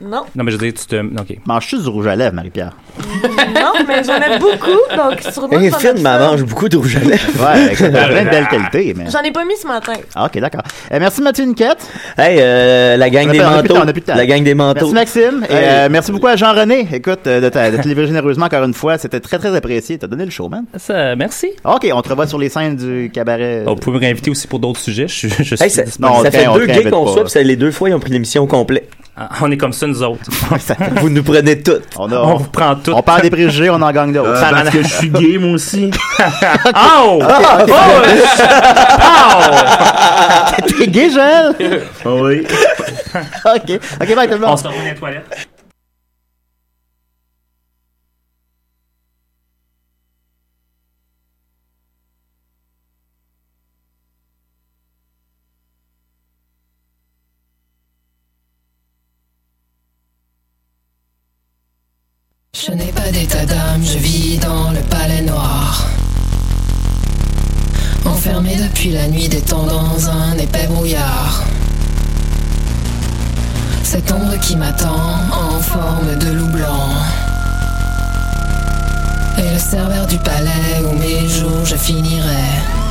Non. Non, mais je veux dire, tu te. OK. Manges-tu du rouge à lèvres, Marie-Pierre? Non, mais j'en ai beaucoup, donc sûrement. Et que t'en Finn m'en mange beaucoup de rouge à lèvres. Ouais, écoute, plein de belles qualités, mais... J'en ai pas mis ce matin. Ah, ok, d'accord. Euh, merci Mathieu Niquette. Hey, euh, la gang On a des de manteaux. on a plus de temps. La gang des manteaux. Merci Maxime. Et euh, merci beaucoup à Jean-René. Écoute, euh, de, de te livrer généreusement encore une fois. C'était très, très apprécié. T'as donné le show, man. Ça, merci. Ok, on te revoit sur les scènes du cabaret. Vous pouvez me réinviter aussi pour d'autres sujets. Je, je suis Hey, ça. Non, on ça fait deux invite qu'on soit, puis les deux fois, ils ont pris l'émission au complet. Ah, On est comme ça, nous autres. Vous nous prenez toutes. On, a- On on, vous prend tout. on parle des préjugés, on en gagne d'autres. Euh, parce que je suis gay, moi aussi. Oh! T'es gay, Joël? Ah oui. ok. Ok, bye tout le On monde. se retrouve dans les toilettes. Je n'ai pas d'état d'âme, je vis dans le palais noir. Enfermé depuis la nuit des temps dans un épais brouillard. Cette ombre qui m'attend en forme de loup blanc. Et le serveur du palais où mes jours je finirai.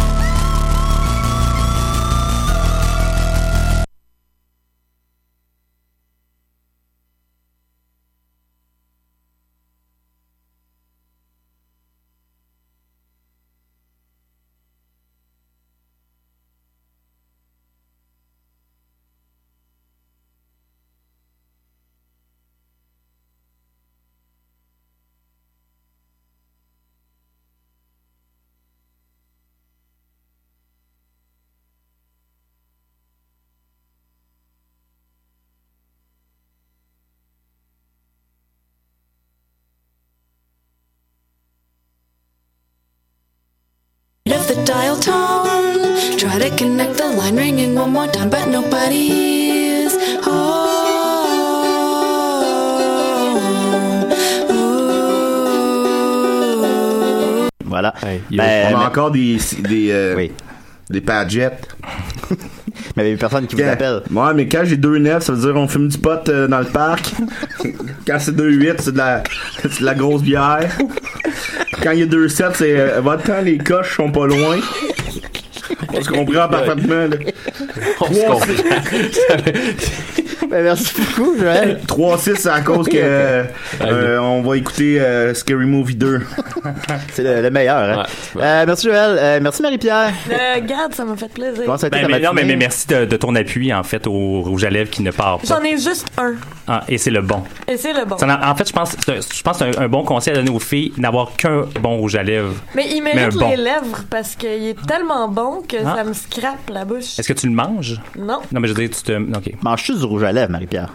Of the dial tone. Try to connect the line ringing one more time, but nobody's home. Voilà. Ben, on a mais- encore des, des, euh, des pagettes. mais il y a personne qui vous appelle. Ouais, mais quand j'ai 2,9, ça veut dire on fume du pot euh, dans le parc. quand c'est 2,8, c'est de la, c'est de la grosse bière. Quand il y a 2,7, c'est euh, votre temps, les coches sont pas loin. On se comprend parfaitement. Là. On se comprend. Ben, merci beaucoup, Joël. 3-6, c'est à cause que euh, euh, on va écouter euh, Scary Movie 2. C'est le, le meilleur, hein. Euh, merci, Joël. Euh, merci, Marie-Pierre. Euh, garde, ça m'a fait plaisir. Comment ça a été Ben, mais, non, mais, merci de, de ton appui, en fait, au rouge à lèvres qui ne part pas. J'en ai juste un. Ah, et c'est le bon. Et c'est le bon. En fait, je pense, c'est je pense que c'est un, un bon conseil à donner aux filles, n'avoir qu'un bon rouge à lèvres. Mais il mérite bon. les lèvres parce qu'il est tellement bon que Ah. ça me scrape la bouche. Est-ce que tu le manges? Non. Non, mais je veux dire, tu te. OK. Manges-tu du rouge à lèvres, Marie-Pierre?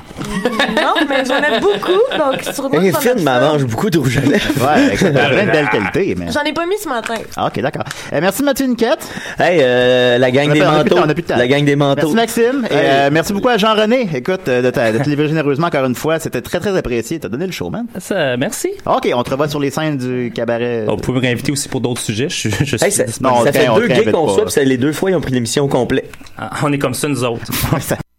non, mais j'en ai beaucoup, donc Et que t'en as Finn m'en mange beaucoup de rouge à lèvres. Ouais, plein de belles qualités, mais... J'en ai pas mis ce matin. Ah, ok, d'accord. Euh, merci Mathieu Niquette. Hey, euh, la gang des manteaux. temps, on a plus de temps. La gang des manteaux. Merci Maxime. Et euh, merci beaucoup à Jean-René. Écoute, euh, de, ta- de te livrer généreusement encore une fois. C'était très, très apprécié. T'as donné le show, man. Ça, merci. Ok, on te revoit sur les scènes du cabaret. Vous pouvez me réinviter aussi pour d'autres sujets. Je, suis- je suis Hey, ça, disponible. ça fait on deux gays qu'on soit, puis les deux fois, ils ont pris l'émission au complet. Ah, On est comme ça, nous autres.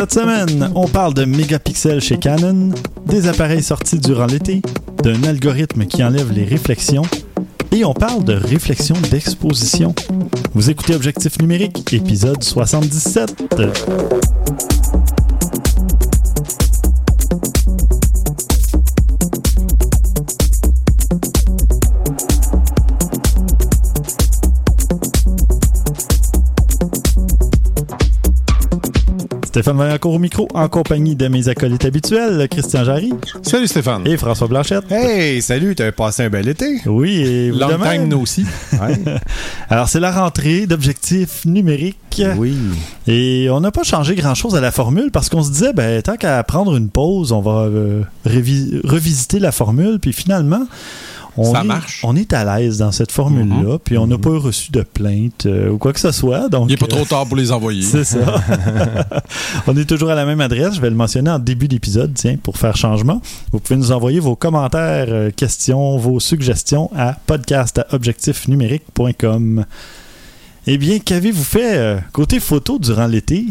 Cette semaine, on parle de mégapixels chez Canon, des appareils sortis durant l'été, d'un algorithme qui enlève les réflexions, et on parle de réflexion d'exposition. Vous écoutez Objectif numérique, épisode 77. Stéphane Vaillancourt au micro, en compagnie de mes acolytes habituels, Christian Jarry Salut Stéphane. et François Blanchette. Hey, salut, t'avais passé un bel été. Oui, et vous de Long même. time no see. Alors, c'est la rentrée d'objectifs numériques. Oui. Et on n'a pas changé grand-chose à la formule parce qu'on se disait, ben, tant qu'à prendre une pause, on va euh, revisiter la formule. Puis finalement, on, Ça est, marche. on est à l'aise dans cette formule-là. Puis on n'a pas reçu de plainte euh, ou quoi que ce soit. Donc, Il est pas euh, trop tard pour les envoyer. c'est ça. On est toujours à la même adresse. Je vais le mentionner en début d'épisode, tiens, pour faire changement. Vous pouvez nous envoyer vos commentaires, euh, questions, vos suggestions à podcast.objectifnumérique.com. Eh bien, qu'avez-vous fait euh, côté photo durant l'été?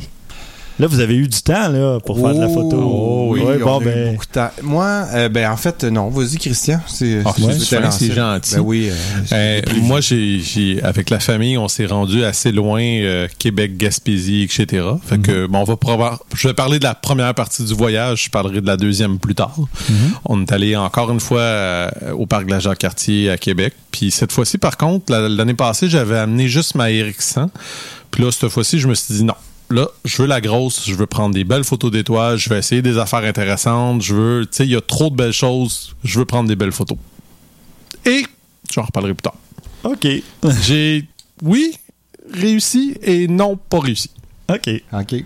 Là, vous avez eu du temps là, pour faire de la photo. Oh, oui, Ouais, on bon, a eu ben, beaucoup de temps. Moi, euh, ben en fait, non. Vas-y, Christian. C'est Ah, c'est gentil. Ben oui. euh, Euh, moi, j'ai, avec la famille, on s'est rendu assez loin, euh, Québec, Gaspésie, etc. Fait que, bon, on va proba- je vais parler de la première partie du voyage, je parlerai de la deuxième plus tard. On est allé encore une fois euh, au parc de la Jacques-Cartier à Québec. Puis cette fois-ci, par contre, la- l'année passée, j'avais amené juste ma RX100. Puis là, cette fois-ci, je me suis dit non. Là, je veux la grosse, je veux prendre des belles photos d'étoiles, je veux essayer des affaires intéressantes, je veux, tu sais, il y a trop de belles choses, je veux prendre des belles photos. Et j'en reparlerai plus tard. OK. J'ai, oui, réussi et non, pas réussi. OK. OK.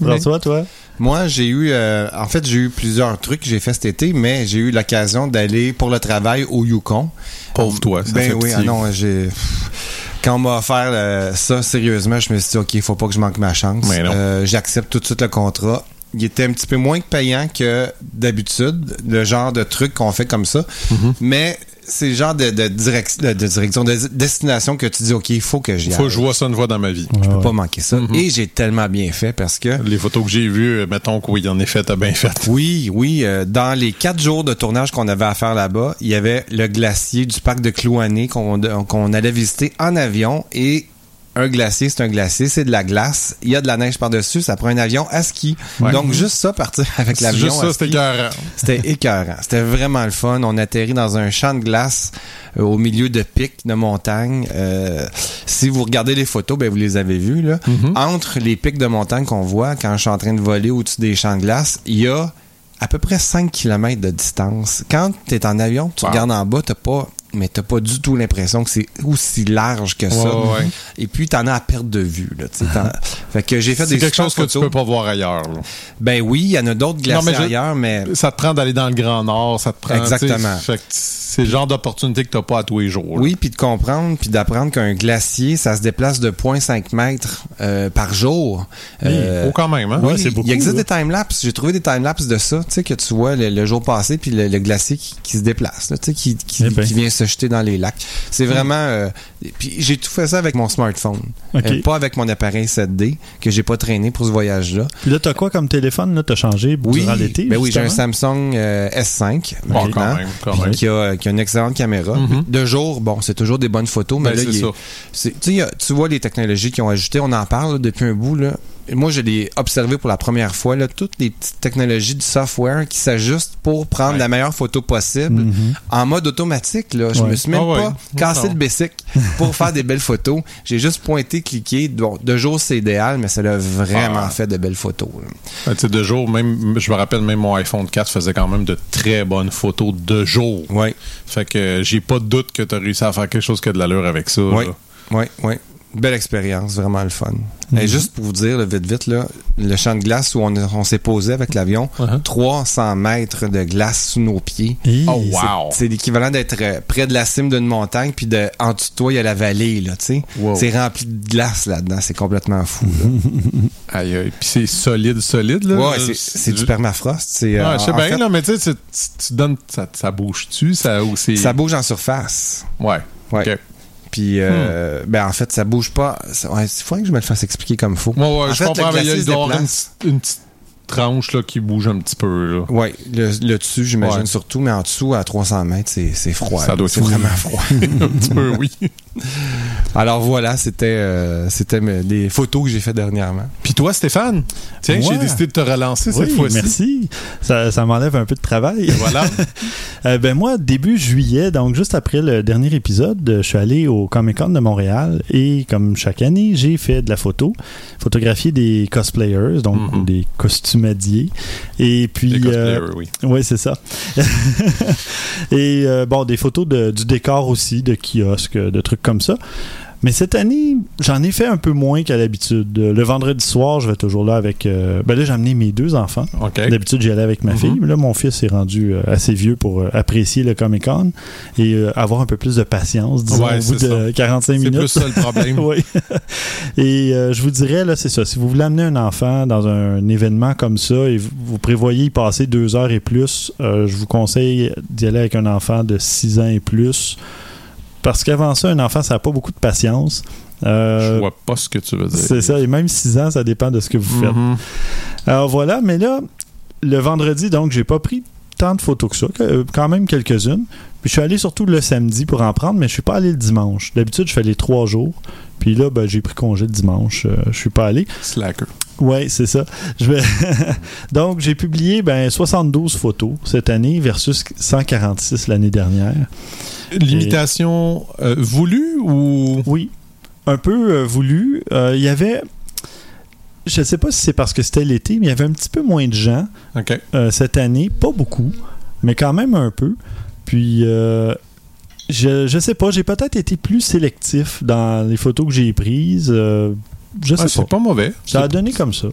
François, toi? Moi, j'ai eu, euh, en fait, j'ai eu plusieurs trucs que j'ai fait cet été, mais j'ai eu l'occasion d'aller pour le travail au Yukon. Pauvre toi, ça ben fait oui, ah non, j'ai. Quand on m'a offert euh, ça, sérieusement, je me suis dit, OK, faut pas que je manque ma chance. Euh, J'accepte tout de suite le contrat. Il était un petit peu moins que payant que d'habitude, le genre de truc qu'on fait comme ça. Mm-hmm. Mais c'est le genre de, de, de- de direction, de destination que tu dis, OK, il faut que j'y aille. Faut que je vois ça une fois dans ma vie. Je peux pas manquer ça. Et j'ai tellement bien fait parce que Les photos que j'ai vues, euh, mettons que oui, en effet, t'as bien fait. oui, oui. euh, dans les quatre jours de tournage qu'on avait à faire là-bas, il y avait le glacier du parc de Clouané qu'on qu'on allait visiter en avion et un glacier, c'est un glacier, c'est de la glace. Il y a de la neige par-dessus, ça prend un avion à ski. Ouais. Donc, juste ça, partir avec l'avion juste ça, c'était écœurant. c'était écœurant. C'était vraiment le fun. On atterrit dans un champ de glace euh, au milieu de pics de montagne. Euh, si vous regardez les photos, ben vous les avez vues. Là. Mm-hmm. Entre les pics de montagne qu'on voit quand je suis en train de voler au-dessus des champs de glace, il y a à peu près 5 km de distance. Quand tu es en avion, tu Wow. regardes en bas, t'as pas mais t'as pas du tout l'impression que c'est aussi large que ça. Ouais, ouais. Et puis t'en as à perte de vue. Là, fait que j'ai fait C'est des quelque chose que tu peux pas voir ailleurs. là. Ben oui, il y en a d'autres glaciers mais je- ailleurs, mais Ça te prend d'aller dans le Grand Nord, ça te prend. Exactement. C'est le genre d'opportunité que t'as pas à tous les jours. là. Oui, puis de comprendre, puis d'apprendre qu'un glacier, ça se déplace de 0.5 mètres euh, par jour. Euh, Oh, quand même, hein? oui, Ouais, beaucoup, il existe des timelapses. J'ai trouvé des timelapses de ça, tu sais, que tu vois le, le jour passé, puis le, le glacier qui, qui se déplace, tu sais, qui, qui, Eh ben. qui vient se jeter dans les lacs. C'est vraiment... euh, puis j'ai tout fait ça avec mon smartphone. Euh, pas avec mon appareil 7D, que j'ai pas traîné pour ce voyage-là. Puis là, t'as quoi comme téléphone? Là, t'as changé Oui, durant l'été? ben oui, j'ai un? Samsung euh, S5 Bon, maintenant, quand même, quand même. qui a, qui a une excellente caméra. Mhm. De jour, bon, c'est toujours des bonnes photos, mais Ben, là, c'est il est- ça. c'est- tu vois les technologies qui ont ajouté, on en parle là, depuis un bout. Là. Moi, je l'ai observé pour la première fois, là, toutes les petites technologies du software qui s'ajustent pour prendre Ouais. la meilleure photo possible Mhm. en mode automatique. Là. Je Ouais. me suis même Ah ouais. pas cassé Non. le basic pour faire des belles photos. J'ai juste pointé, cliqué. Bon, de jour, c'est idéal, mais ça a vraiment Ah. fait de belles photos. Ben, tu sais, de jour, même, je me rappelle, même mon iPhone 4 faisait quand même de très bonnes photos de jour. Fait que euh, j'ai pas de doute que tu as réussi à faire quelque chose qui a de l'allure avec ça. Oui, oui, oui. Belle expérience, vraiment le fun. Mhm. Et juste pour vous dire, là, vite, vite, là, le champ de glace où on, on s'est posé avec l'avion, Uh-huh. 300 mètres de glace sous nos pieds. Hi. Oh, C'est- wow! C'est l'équivalent d'être euh, près de la cime d'une montagne, puis de, en dessous de toi, il y a la vallée, là. Wow. C'est rempli de glace là-dedans, c'est complètement fou, là. Aïe, aïe. Puis c'est solide, solide, là? ouais, c'est- c'est du permafrost. C'est, Ouais, euh, je sais en bien, fait, là, mais tu sais, tu- donnes. Ça, ça bouge-tu? Ça, ou c'est. ça bouge en surface. Ouais. Ouais. Ok. Puis, euh, ben, en fait, ça bouge pas. Ouais, il faudrait que je me le fasse expliquer comme faut. Ouais, ouais, En je fait, comprends, mais il doit avoir une, une petite tranche là, qui bouge un petit peu. Oui, le, le dessus, j'imagine Ouais. surtout, mais en dessous, à 300 mètres, c'est c'est froid. Ça doit être vraiment froid. un petit peu, oui. Alors voilà, c'était euh, c'était mes- des photos que j'ai faites dernièrement. Puis toi, Stéphane, tiens, j'ai décidé de te relancer cette Oui, fois-ci. merci. Ça, ça m'enlève un peu de travail. Voilà. Euh, ben moi, début juillet, donc juste après le dernier épisode, euh, je suis allé au Comic Con de Montréal et comme chaque année, j'ai fait de la photo, photographier des cosplayers, donc Mhm. des Et puis, euh, oui, c'est ça. et euh, bon, des photos de- du décor aussi, de kiosques, de trucs comme ça. Mais cette année, j'en ai fait un peu moins qu'à l'habitude. Euh, Le vendredi soir, je vais toujours là avec. euh, ben là, j'ai amené mes deux enfants. D'habitude, j'y allais avec ma Mhm. fille, mais là, mon fils est rendu euh, assez vieux pour apprécier le Comic Con et euh, avoir un peu plus de patience, disons, Ouais, au bout c'est de ça. 45 C'est minutes. plus ça le problème. oui. et euh, je vous dirais, là, c'est ça. Si vous voulez amener un enfant dans un événement comme ça et vous, prévoyez y passer deux heures et plus, je vous conseille d'y aller avec un enfant de 6 ans et plus. Parce qu'avant ça, un enfant, ça n'a pas beaucoup de patience. Euh, Je vois pas ce que tu veux dire. c'est ça, et même 6 ans, ça dépend de ce que vous faites. Mhm. Alors voilà, mais là, le vendredi, donc, j'ai pas pris tant de photos que ça, euh, quand même quelques-unes. Puis je suis allé surtout le samedi pour en prendre, mais je suis pas allé le dimanche. D'habitude, je fais les trois jours. Puis là, ben, j'ai pris congé le dimanche. euh, je suis pas allé. Slacker. Ouais, c'est ça. Je vais... donc, j'ai publié ben, 72 photos cette année versus 146 l'année dernière. L'imitation euh, voulue ou? Oui, un peu euh, voulu. Euh, Il y avait. Je ne sais pas si c'est parce que c'était l'été, mais il y avait un petit peu moins de gens euh, cette année. Pas beaucoup, mais quand même un peu. Puis, euh, je, je sais pas, j'ai peut-être été plus sélectif dans les photos que j'ai prises. euh, je sais Ah, c'est pas. pas mauvais. Ça a donné comme ça.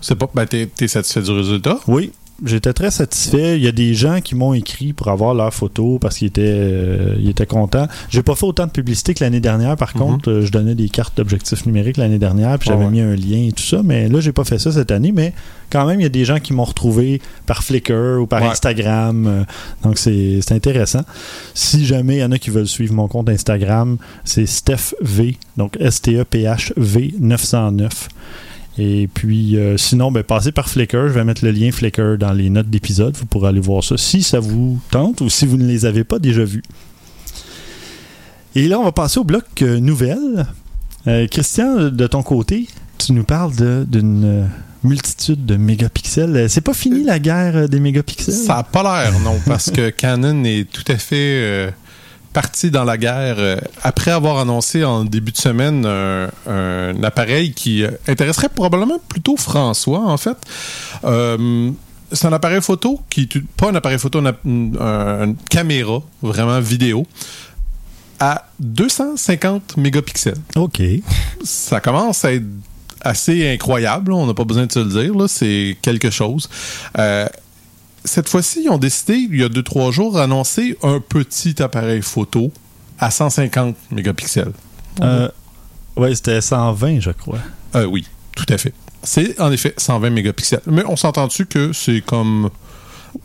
C'est pas. Ben, t'es t'es satisfait du résultat? Oui, j'étais très satisfait. Il y a des gens qui m'ont écrit pour avoir leurs photos parce qu'ils étaient, euh, ils étaient contents. J'ai pas fait autant de publicité que l'année dernière. Par Mhm. contre, euh, je donnais des cartes d'objectifs numériques l'année dernière, puis Ah j'avais ouais. mis un lien et tout ça. Mais là, j'ai pas fait ça cette année. Mais quand même, il y a des gens qui m'ont retrouvé par Flickr ou par Ouais. Instagram. euh, donc, c'est intéressant. Si jamais il y en a qui veulent suivre mon compte Instagram, c'est Steph V. Donc, S-T-E-P-H-V 909. Et puis, euh, sinon, ben, passez par Flickr. Je vais mettre le lien Flickr dans les notes d'épisode. Vous pourrez aller voir ça si ça vous tente ou si vous ne les avez pas déjà vus. Et là, on va passer au bloc euh, nouvelles. Euh, Christian, de ton côté, tu nous parles d'une multitude de mégapixels. Euh, C'est pas fini la guerre des mégapixels? Ça a pas l'air, non, parce que Canon est tout à fait parti dans la guerre euh, après avoir annoncé en début de semaine un, un appareil qui euh, intéresserait probablement plutôt François, en fait. Euh, c'est un appareil photo qui est pas un appareil photo, un, un- une caméra vraiment vidéo à 250 mégapixels. OK. Ça commence à être assez incroyable. là. On n'a pas besoin de se le dire. là. C'est quelque chose. Euh, cette fois-ci, ils ont décidé, il y a 2-3 jours, d'annoncer un petit appareil photo à 150 mégapixels. Euh, ouais, c'était 120, je crois. Euh, oui, tout à fait. C'est en effet 120 mégapixels. Mais on s'entend-tu que c'est comme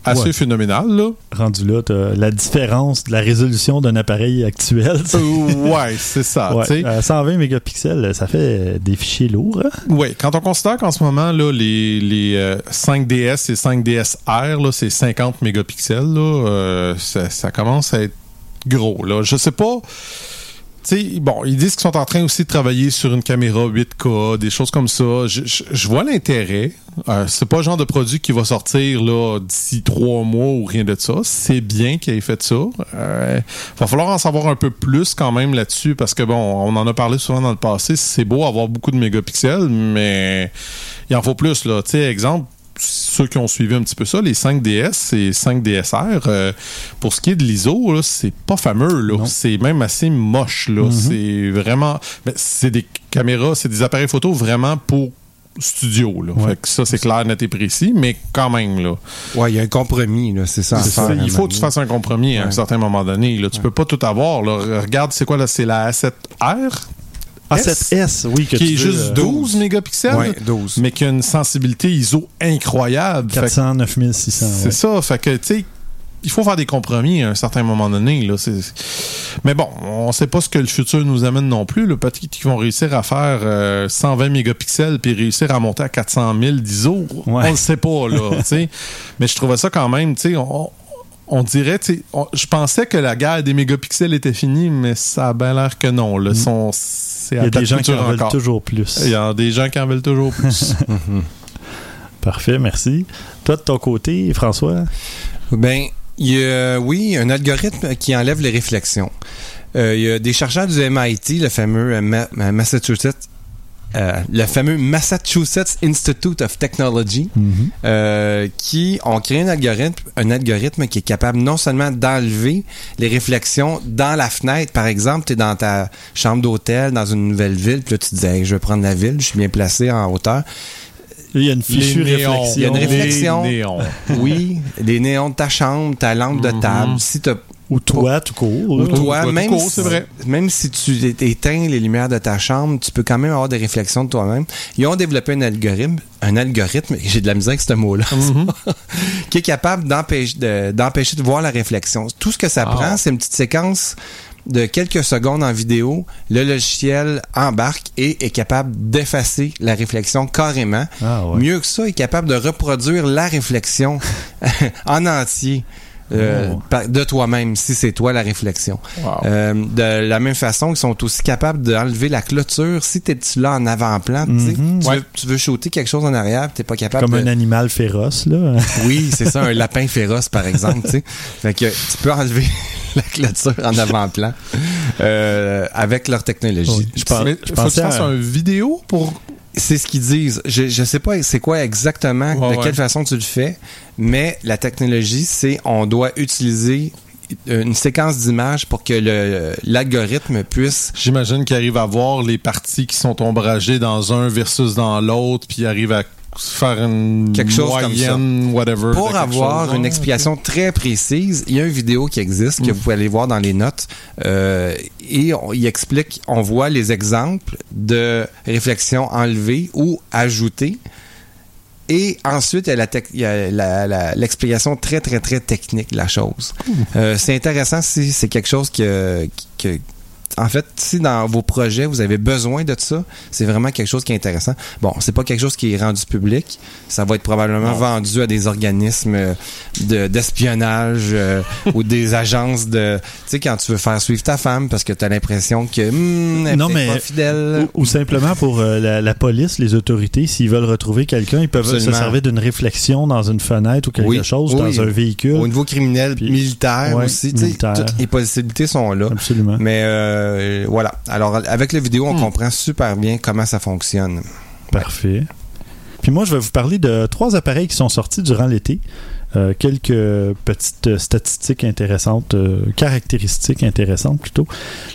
assez Ouais. phénoménal, là? Rendu là, la différence de la résolution d'un appareil actuel. Euh, ouais, c'est ça. Ouais, tu sais. à 120 mégapixels, ça fait des fichiers lourds. hein? Oui, quand on considère qu'en ce moment, là, les, les euh, 5DS et 5DSR, là, c'est 50 mégapixels, là, euh, ça, ça commence à être gros. Là. Je sais pas. Bon, ils disent qu'ils sont en train aussi de travailler sur une caméra 8K, des choses comme ça. Je, je- vois l'intérêt. Euh, c'est pas le genre de produit qui va sortir là d'ici trois mois ou rien de ça. C'est bien qu'ils aient fait ça. Euh, va falloir en savoir un peu plus quand même là-dessus parce que bon, on en a parlé souvent dans le passé. C'est beau avoir beaucoup de mégapixels, mais il en faut plus là. Exemple ceux qui ont suivi un petit peu ça, les 5DS et 5DSR, euh, pour ce qui est de l'ISO, c'est pas fameux. C'est même assez moche. Mhm. C'est vraiment. ben, c'est des caméras, c'est des appareils photo vraiment pour studio. Là. Fait que ça, c'est clair, net et précis, mais quand même. là. Ouais, il y a un compromis, là, c'est ça. Il faut que tu fasses un compromis à un certain moment donné. Là. Tu peux pas tout avoir. Là. Regarde, c'est quoi là? C'est la A7R? Ah, cette S, oui, que qui est veux, juste euh, 12 mégapixels, Ouais, 12. mais qui a une sensibilité ISO incroyable. Fait que 400, 9600. c'est ouais. ça. Fait que, tu sais, il faut faire des compromis à un certain moment donné. Là. Mais bon, on sait pas ce que le futur nous amène non plus. Peut-être qu'ils vont réussir à faire euh, 120 mégapixels puis réussir à monter à 400 000 d'ISO. Ouais. On le sait pas, là. tu sais. Mais je trouvais ça quand même, tu sais, on, on dirait, tu sais, on- je pensais que la guerre des mégapixels était finie, mais ça a bien l'air que non. Là. Son- c'est Il y a des gens qui en veulent toujours plus. Il y a des gens qui en veulent toujours plus. Parfait, merci. Toi, de ton côté, François? Ben, il y a, oui, un algorithme qui enlève les réflexions. Euh, il y a des chercheurs du MIT, le fameux euh, Ma- Ma- Massachusetts, euh, le fameux Massachusetts Institute of Technology, euh, qui ont créé un algorithme, un algorithme qui est capable non seulement d'enlever les réflexions dans la fenêtre. Par exemple, tu es dans ta chambre d'hôtel dans une nouvelle ville, puis là tu te dis, Hey, je vais prendre la ville, je suis bien placé en hauteur. Il y a une fichue réflexion. Il y a une réflexion. Les néons. Oui, les néons de ta chambre, ta lampe de table. Si t'as Ou toi, tout court. ou toi, toi, tout même, court, si, vrai. même si tu éteins les lumières de ta chambre, tu peux quand même avoir des réflexions de toi-même. Ils ont développé un algorithme, un algorithme, j'ai de la misère avec ce mot-là, qui est capable d'empêcher de, d'empêcher de voir la réflexion. Tout ce que ça Ah. prend, c'est une petite séquence de quelques secondes en vidéo. Le logiciel embarque et est capable d'effacer la réflexion carrément. Ah, ouais. Mieux que ça, il est capable de reproduire la réflexion en entier. Euh, Oh. de toi-même, si c'est toi la réflexion. Wow. Euh, de la même façon, ils sont aussi capables d'enlever la clôture. Si t'es là en avant-plan, tu sais, Mhm. tu, Ouais. veux, tu veux shooter quelque chose en arrière, t'es pas capable Comme de... un animal féroce, là. Oui, c'est ça, un lapin féroce, par exemple, tu sais. Fait que tu peux enlever la clôture en avant-plan euh, avec leur technologie. Oui. Je pense- je faut que tu fasses un vidéo pour. C'est ce qu'ils disent. Je, je sais pas c'est quoi exactement, Ouais, de ouais. quelle façon tu le fais, mais la technologie, c'est on doit utiliser une séquence d'images pour que le l'algorithme puisse J'imagine qu'il arrive à voir les parties qui sont ombragées dans un versus dans l'autre, puis il arrive à faire une Quelque chose comme moyenne, whatever. de Pour avoir chose. une explication très précise, il y a une vidéo qui existe que Mm. vous pouvez aller voir dans les notes euh, et on, il explique, on voit les exemples de réflexions enlevées ou ajoutées. Et ensuite, il y a l'explication très, très, très technique de la chose. Euh, c'est intéressant si c'est quelque chose que, que- en fait, si dans vos projets, vous avez besoin de ça, c'est vraiment quelque chose qui est intéressant. Bon, c'est pas quelque chose qui est rendu public. Ça va être probablement vendu à des organismes euh, de- d'espionnage euh, ou des agences de... Tu sais, quand tu veux faire suivre ta femme parce que tu as l'impression que... hmm, elle Non, mais- pas fidèle. Ou, ou simplement pour euh, la, la police, les autorités, s'ils veulent retrouver quelqu'un, ils peuvent Absolument. se servir d'une réflexion dans une fenêtre ou quelque Oui, chose, oui. dans un véhicule. Au niveau criminel, Puis- militaire Ouais, aussi, militaire. toutes les possibilités sont là. Absolument. Mais euh, voilà. Alors, avec la vidéo, on Hmm. comprend super bien comment ça fonctionne. Parfait. Puis moi, je vais vous parler de trois appareils qui sont sortis durant l'été. Euh, quelques petites euh, statistiques intéressantes, euh, caractéristiques intéressantes plutôt.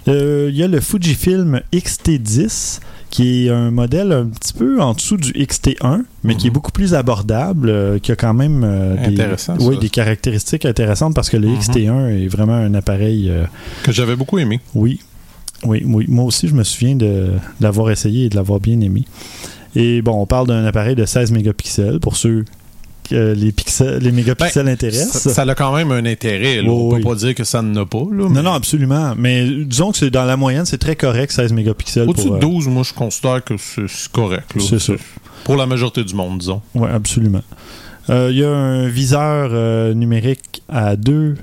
Euh, Il y a le Fujifilm X-T10 qui est un modèle un petit peu en dessous du XT1, mais qui est beaucoup plus abordable, euh, qui a quand même euh, des, Intéressant, oui, ça. des caractéristiques intéressantes parce que le Mhm. XT1 est vraiment un appareil euh, Que j'avais beaucoup aimé. oui. Oui, oui. Moi aussi, je me souviens de, de l'avoir essayé et de l'avoir bien aimé. Et bon, on parle d'un appareil de 16 mégapixels pour ceux que les, pixels, les mégapixels Ben, intéressent. Ça, ça a quand même un intérêt. Là. On peut oui. pas dire que ça n'en a pas. Là, Non, mais non, absolument. Mais disons que c'est dans la moyenne, c'est très correct, 16 mégapixels. Au-dessus de euh, 12, moi, je considère que c'est correct. C'est ça. Pour la majorité du monde, disons. Oui, absolument. Euh, Il y a un viseur euh, numérique à 2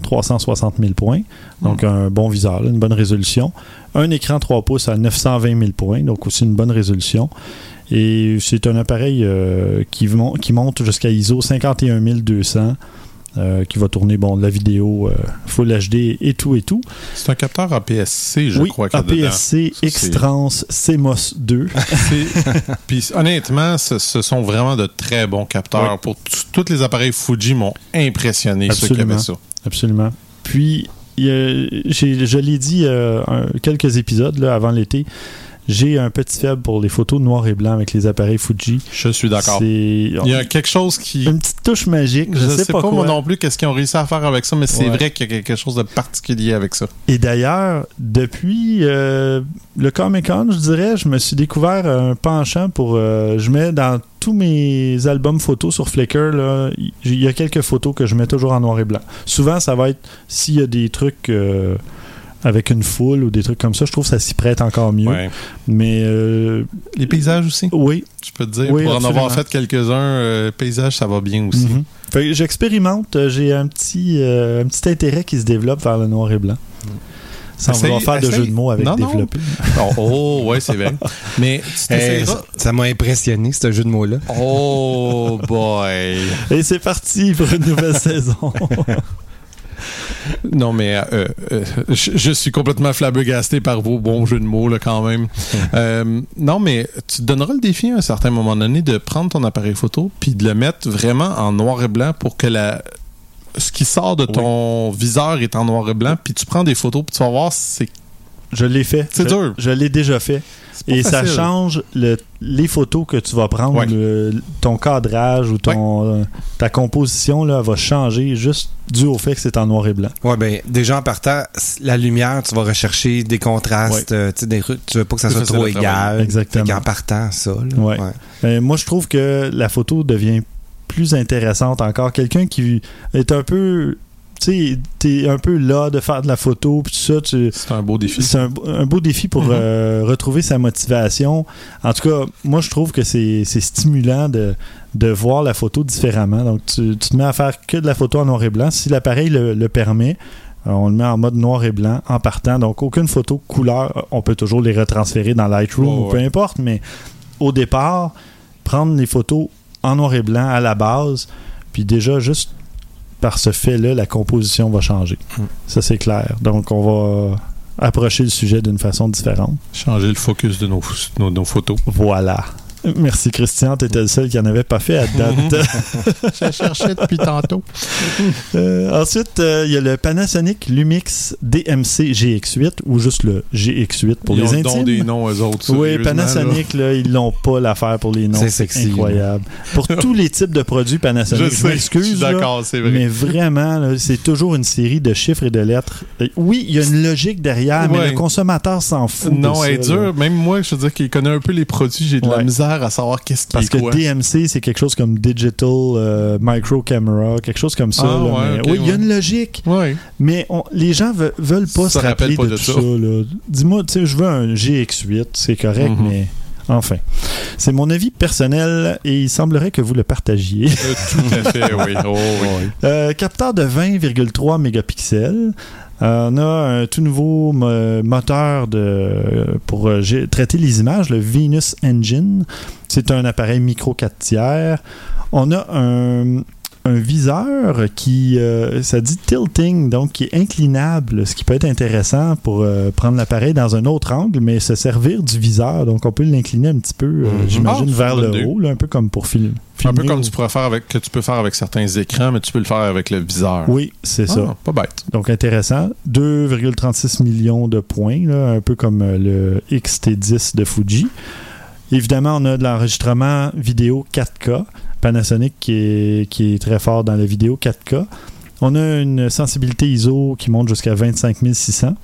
360 000 points. Donc, un bon viseur, là, une bonne résolution. Un écran 3 pouces à 920 000 points. Donc, aussi une bonne résolution. Et c'est un appareil euh, qui, mon- qui monte jusqu'à ISO 51 200. Euh, qui va tourner bon, de la vidéo euh, Full HD et tout et tout. C'est un capteur APS-C, je oui, crois. APS-C X-Trans CMOS 2. C'est- Puis honnêtement, ce, ce sont vraiment de très bons capteurs. Ouais. Pour tous les appareils Fuji m'ont impressionné ceux qui Absolument. avaient ça. Absolument. Puis, il je l'ai dit euh, quelques épisodes là, avant l'été, j'ai un petit faible pour les photos noir et blanc avec les appareils Fuji. Je suis d'accord. Il y a quelque chose qui. une petite touche magique, je, Je sais, pas, moi non plus qu'est-ce qu'ils ont réussi à faire avec ça, mais c'est Ouais. vrai qu'il y a quelque chose de particulier avec ça. Et d'ailleurs, depuis euh, le Comic Con, je dirais, je me suis découvert un penchant pour. euh, je mets dans tous mes albums photos sur Flickr, là, il il y a quelques photos que je mets toujours en noir et blanc. Souvent, ça va être s'il y a des trucs. euh, avec une foule ou des trucs comme ça, je trouve que ça s'y prête encore mieux. Ouais. Mais euh, Les paysages aussi, oui, je peux te dire. Oui, pour en avoir fait quelques-uns, euh, paysages, ça va bien aussi. Mhm. Fait que j'expérimente. euh, J'ai un petit, euh, un petit intérêt qui se développe vers le noir et blanc. Sans Essaye- vouloir faire de jeu de mots avec Non, non. développer. Oh, oh, ouais, c'est vrai. Mais tu Eh, ça m'a impressionné, ce jeu de mots-là. Oh boy. Et c'est parti pour une nouvelle saison. Non, mais euh, euh, je, je suis complètement flabbergasté par vos bons jeux de mots, là, quand même. Euh, non, mais tu te donneras le défi à un certain moment donné de prendre ton appareil photo puis de le mettre vraiment en noir et blanc pour que la ce qui sort de ton viseur est en noir et blanc, puis tu prends des photos, puis tu vas voir, c'est Je l'ai fait. C'est dur. Je l'ai déjà fait. Et ça change le- les photos que tu vas prendre, Ouais. le- ton cadrage ou ton, euh, ta composition là, va changer juste dû au fait que c'est en noir et blanc. Ouais, ben, déjà en partant, la lumière, tu vas rechercher des contrastes, euh, tu tu veux pas que ça soit trop égal. Exactement. Qu'en partant, ça, là, Ouais. Euh, moi, je trouve que la photo devient plus intéressante encore. Quelqu'un qui est un peu. Tu sais, t'es un peu là de faire de la photo, puis tout ça. C'est un beau défi. c'est un, un beau défi pour Mhm. euh, retrouver sa motivation. En tout cas, moi, je trouve que c'est stimulant de, de voir la photo différemment. Donc, tu, tu te mets à faire que de la photo en noir et blanc. Si l'appareil le, le permet, euh, on le met en mode noir et blanc en partant. Donc, aucune photo couleur. On peut toujours les retransférer dans Lightroom ou peu ouais. importe, mais au départ, prendre les photos en noir et blanc à la base, puis déjà, juste par ce fait-là, la composition va changer. Mm. Ça, c'est clair. Donc, on va approcher le sujet d'une façon différente. Changer le focus de nos, nos, nos photos. Voilà. Merci Christian, tu étais le seul qui n'en avait pas fait à date. Je cherchais depuis tantôt. Euh, ensuite, euh, il y a le Panasonic Lumix DMC GX8 ou juste le GX8 pour Ils les ont intimes. des noms, eux autres. Oui, Panasonic, là, ils n'ont pas l'affaire pour les noms. C'est sexy, incroyable. pour tous les types de produits. Panasonic, Je je, m'excuse, d'accord, c'est vrai. mais vraiment, c'est toujours une série de chiffres et de lettres. Oui, il y a une logique derrière, mais le consommateur s'en fout. de Non, ça, elle est dure. Même moi, je veux dire qu'il connaît un peu les produits, j'ai de la Ouais. Misère à savoir qu'est-ce qui Parce est que quoi. DMC, c'est quelque chose comme Digital euh, Micro Camera, quelque chose comme ça. Ah, là, ouais, mais- ok, oui, il y a une logique, Ouais. mais on- les gens ve- veulent pas Ça se rappeler pas de, de tout ça. Dis-moi, tu sais, je veux un GX8, c'est correct, Mhm. mais enfin. C'est mon avis personnel et il semblerait que vous le partagiez. Euh, tout à fait, oui. Oh, oui. Euh, capteur de 20,3 mégapixels. Euh, on a un tout nouveau mo- moteur pour euh, traiter les images, le Venus Engine. C'est un appareil micro 4 tiers. On a un, un viseur qui, euh, ça dit tilting, donc qui est inclinable, ce qui peut être intéressant pour euh, prendre l'appareil dans un autre angle, mais se servir du viseur. Donc on peut l'incliner un petit peu, euh, Mhm. j'imagine, Ah, vers le idée. haut, là, un peu comme pour fil- Un peu filmer comme tu pourrais faire avec, que tu peux faire avec certains écrans, mais tu peux le faire avec le viseur. Oui, c'est ça. Ah, pas bête. Donc intéressant. 2,36 millions de points, là, un peu comme le XT10 de Fuji. Évidemment, on a de l'enregistrement vidéo 4K. Panasonic qui est, qui est très fort dans la vidéo 4K. On a une sensibilité ISO qui monte jusqu'à 25 600.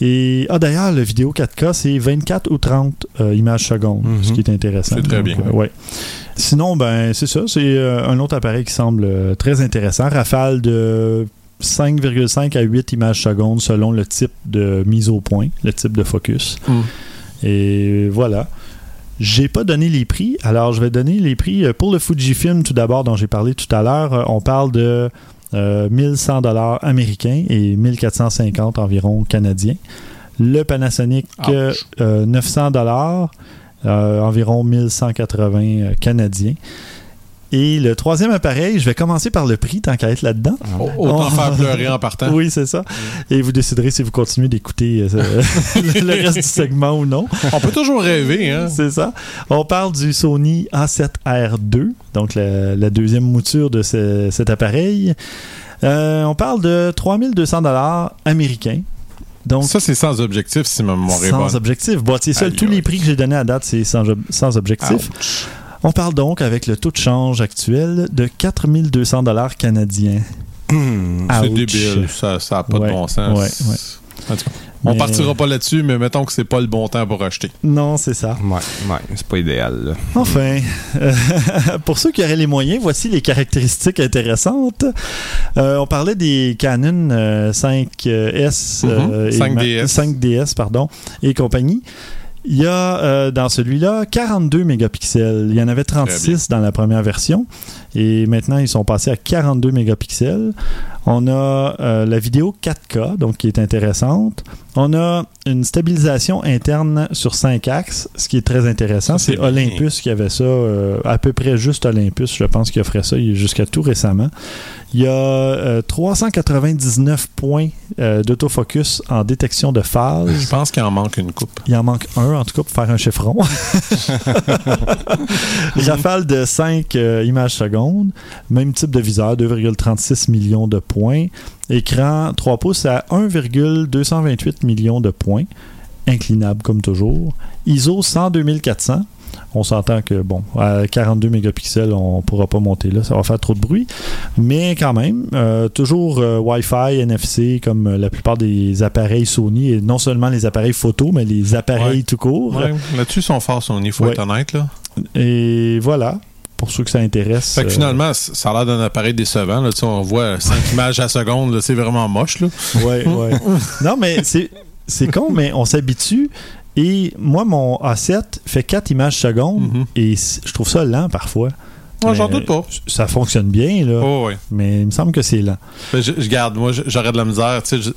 Et ah, d'ailleurs, le vidéo 4K, c'est 24 ou 30 euh, images secondes, Mhm. ce qui est intéressant. C'est très Donc, bien. euh, ouais. Sinon, ben c'est ça. C'est euh, un autre appareil qui semble très intéressant. Rafale de 5,5 à 8 images secondes selon le type de mise au point, le type de focus. Mm. Et voilà. J'ai pas donné les prix, alors je vais donner les prix euh, pour le Fujifilm tout d'abord dont j'ai parlé tout à l'heure. euh, On parle de euh, 1100 dollars américains et 1450 environ canadiens. Le Panasonic euh, Ouch. euh, 900 dollars euh, environ 1180 euh, canadiens. Et le troisième appareil, je vais commencer par le prix tant qu'à être là-dedans. Oh, Autant Oh. faire pleurer en partant. Oui, c'est ça. Et vous déciderez si vous continuez d'écouter euh, le reste du segment ou non. On peut toujours rêver, hein? C'est ça. On parle du Sony A7R2, donc la, la deuxième mouture de ce- cet appareil. Euh, on parle de 3200 dollars américains. Donc, Ça, c'est sans objectif, si ma mémoire est bonne. sans objectif. Boîtier seul, tous les prix que j'ai donnés à date, c'est sans objectif. On parle donc avec le taux de change actuel de 4200 dollars canadiens. C'est Ouch. débile. Ça n'a pas Ouais, de bon sens. ouais, ouais. En tout cas, on partira pas là-dessus, mais mettons que c'est pas le bon temps pour acheter. Non, c'est ça. Ouais, ouais, c'est pas idéal. là. Enfin, euh, pour ceux qui auraient les moyens, voici les caractéristiques intéressantes. Euh, on parlait des Canon euh, 5S, euh, et 5DS. ma- 5DS pardon, et compagnie. Il y a euh, dans celui-là 42 mégapixels. Il y en avait 36 dans la première version. Et maintenant, ils sont passés à 42 mégapixels. On a euh, la vidéo 4K, donc qui est intéressante. On a une stabilisation interne sur 5 axes, ce qui est très intéressant. C'est. Olympus qui avait ça, euh, à peu près juste Olympus, je pense, qui offrait ça jusqu'à tout récemment. Il y a euh, 399 points euh, d'autofocus en détection de Je phase. pense qu'il en manque une coupe. Il en manque un, en tout cas, pour faire un chiffron. Rafale de 5 images secondes. Même type de viseur, 2,36 millions de points. Écran 3 pouces à 1,228 millions de points. Inclinable comme toujours. ISO 102 On s'entend que, bon, à 42 mégapixels, on pourra pas monter là, ça va faire trop de bruit. Mais quand même, euh, toujours euh, Wi-Fi, NFC, comme euh, la plupart des appareils Sony, et non seulement les appareils photo, mais les appareils Ouais. tout court. Ouais, Là-dessus, ils sont forts, Sony, faut Ouais. être honnête. Là. Et voilà, pour ceux que ça intéresse. Fait que euh, finalement, ça a l'air d'un appareil décevant. Là. Tu sais, On voit 5 images à seconde, c'est vraiment moche. Là. Ouais, ouais. non, mais c'est, con, mais on s'habitue. Et moi, mon A7 fait 4 images secondes Mhm. et c- je trouve ça lent parfois. Ouais, j'en Mais doute pas. Ça fonctionne bien, là, Oh, ouais. mais il me semble que c'est lent. Ben, je, je garde, moi, j'aurais de la misère. Tu sais,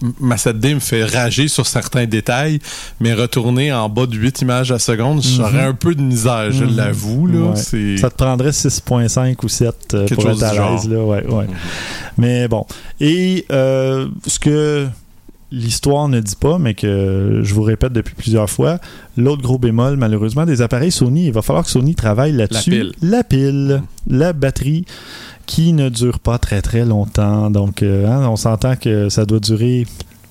je- m- ma 7D me fait rager sur certains détails, mais retourner en bas de 8 images à seconde, j'aurais un peu de misère, je Mhm. l'avoue. Ouais. Ça te prendrait 6.5 ou 7 euh, pour chose être à l'aise. Là, ouais, ouais. Mhm. Mais bon. Et euh, ce que l'histoire ne dit pas, mais que je vous répète depuis plusieurs fois, l'autre gros bémol, malheureusement, des appareils Sony, il va falloir que Sony travaille là-dessus. pile. La pile, la batterie, qui ne dure pas très très longtemps. Donc, euh, hein, on s'entend que ça doit durer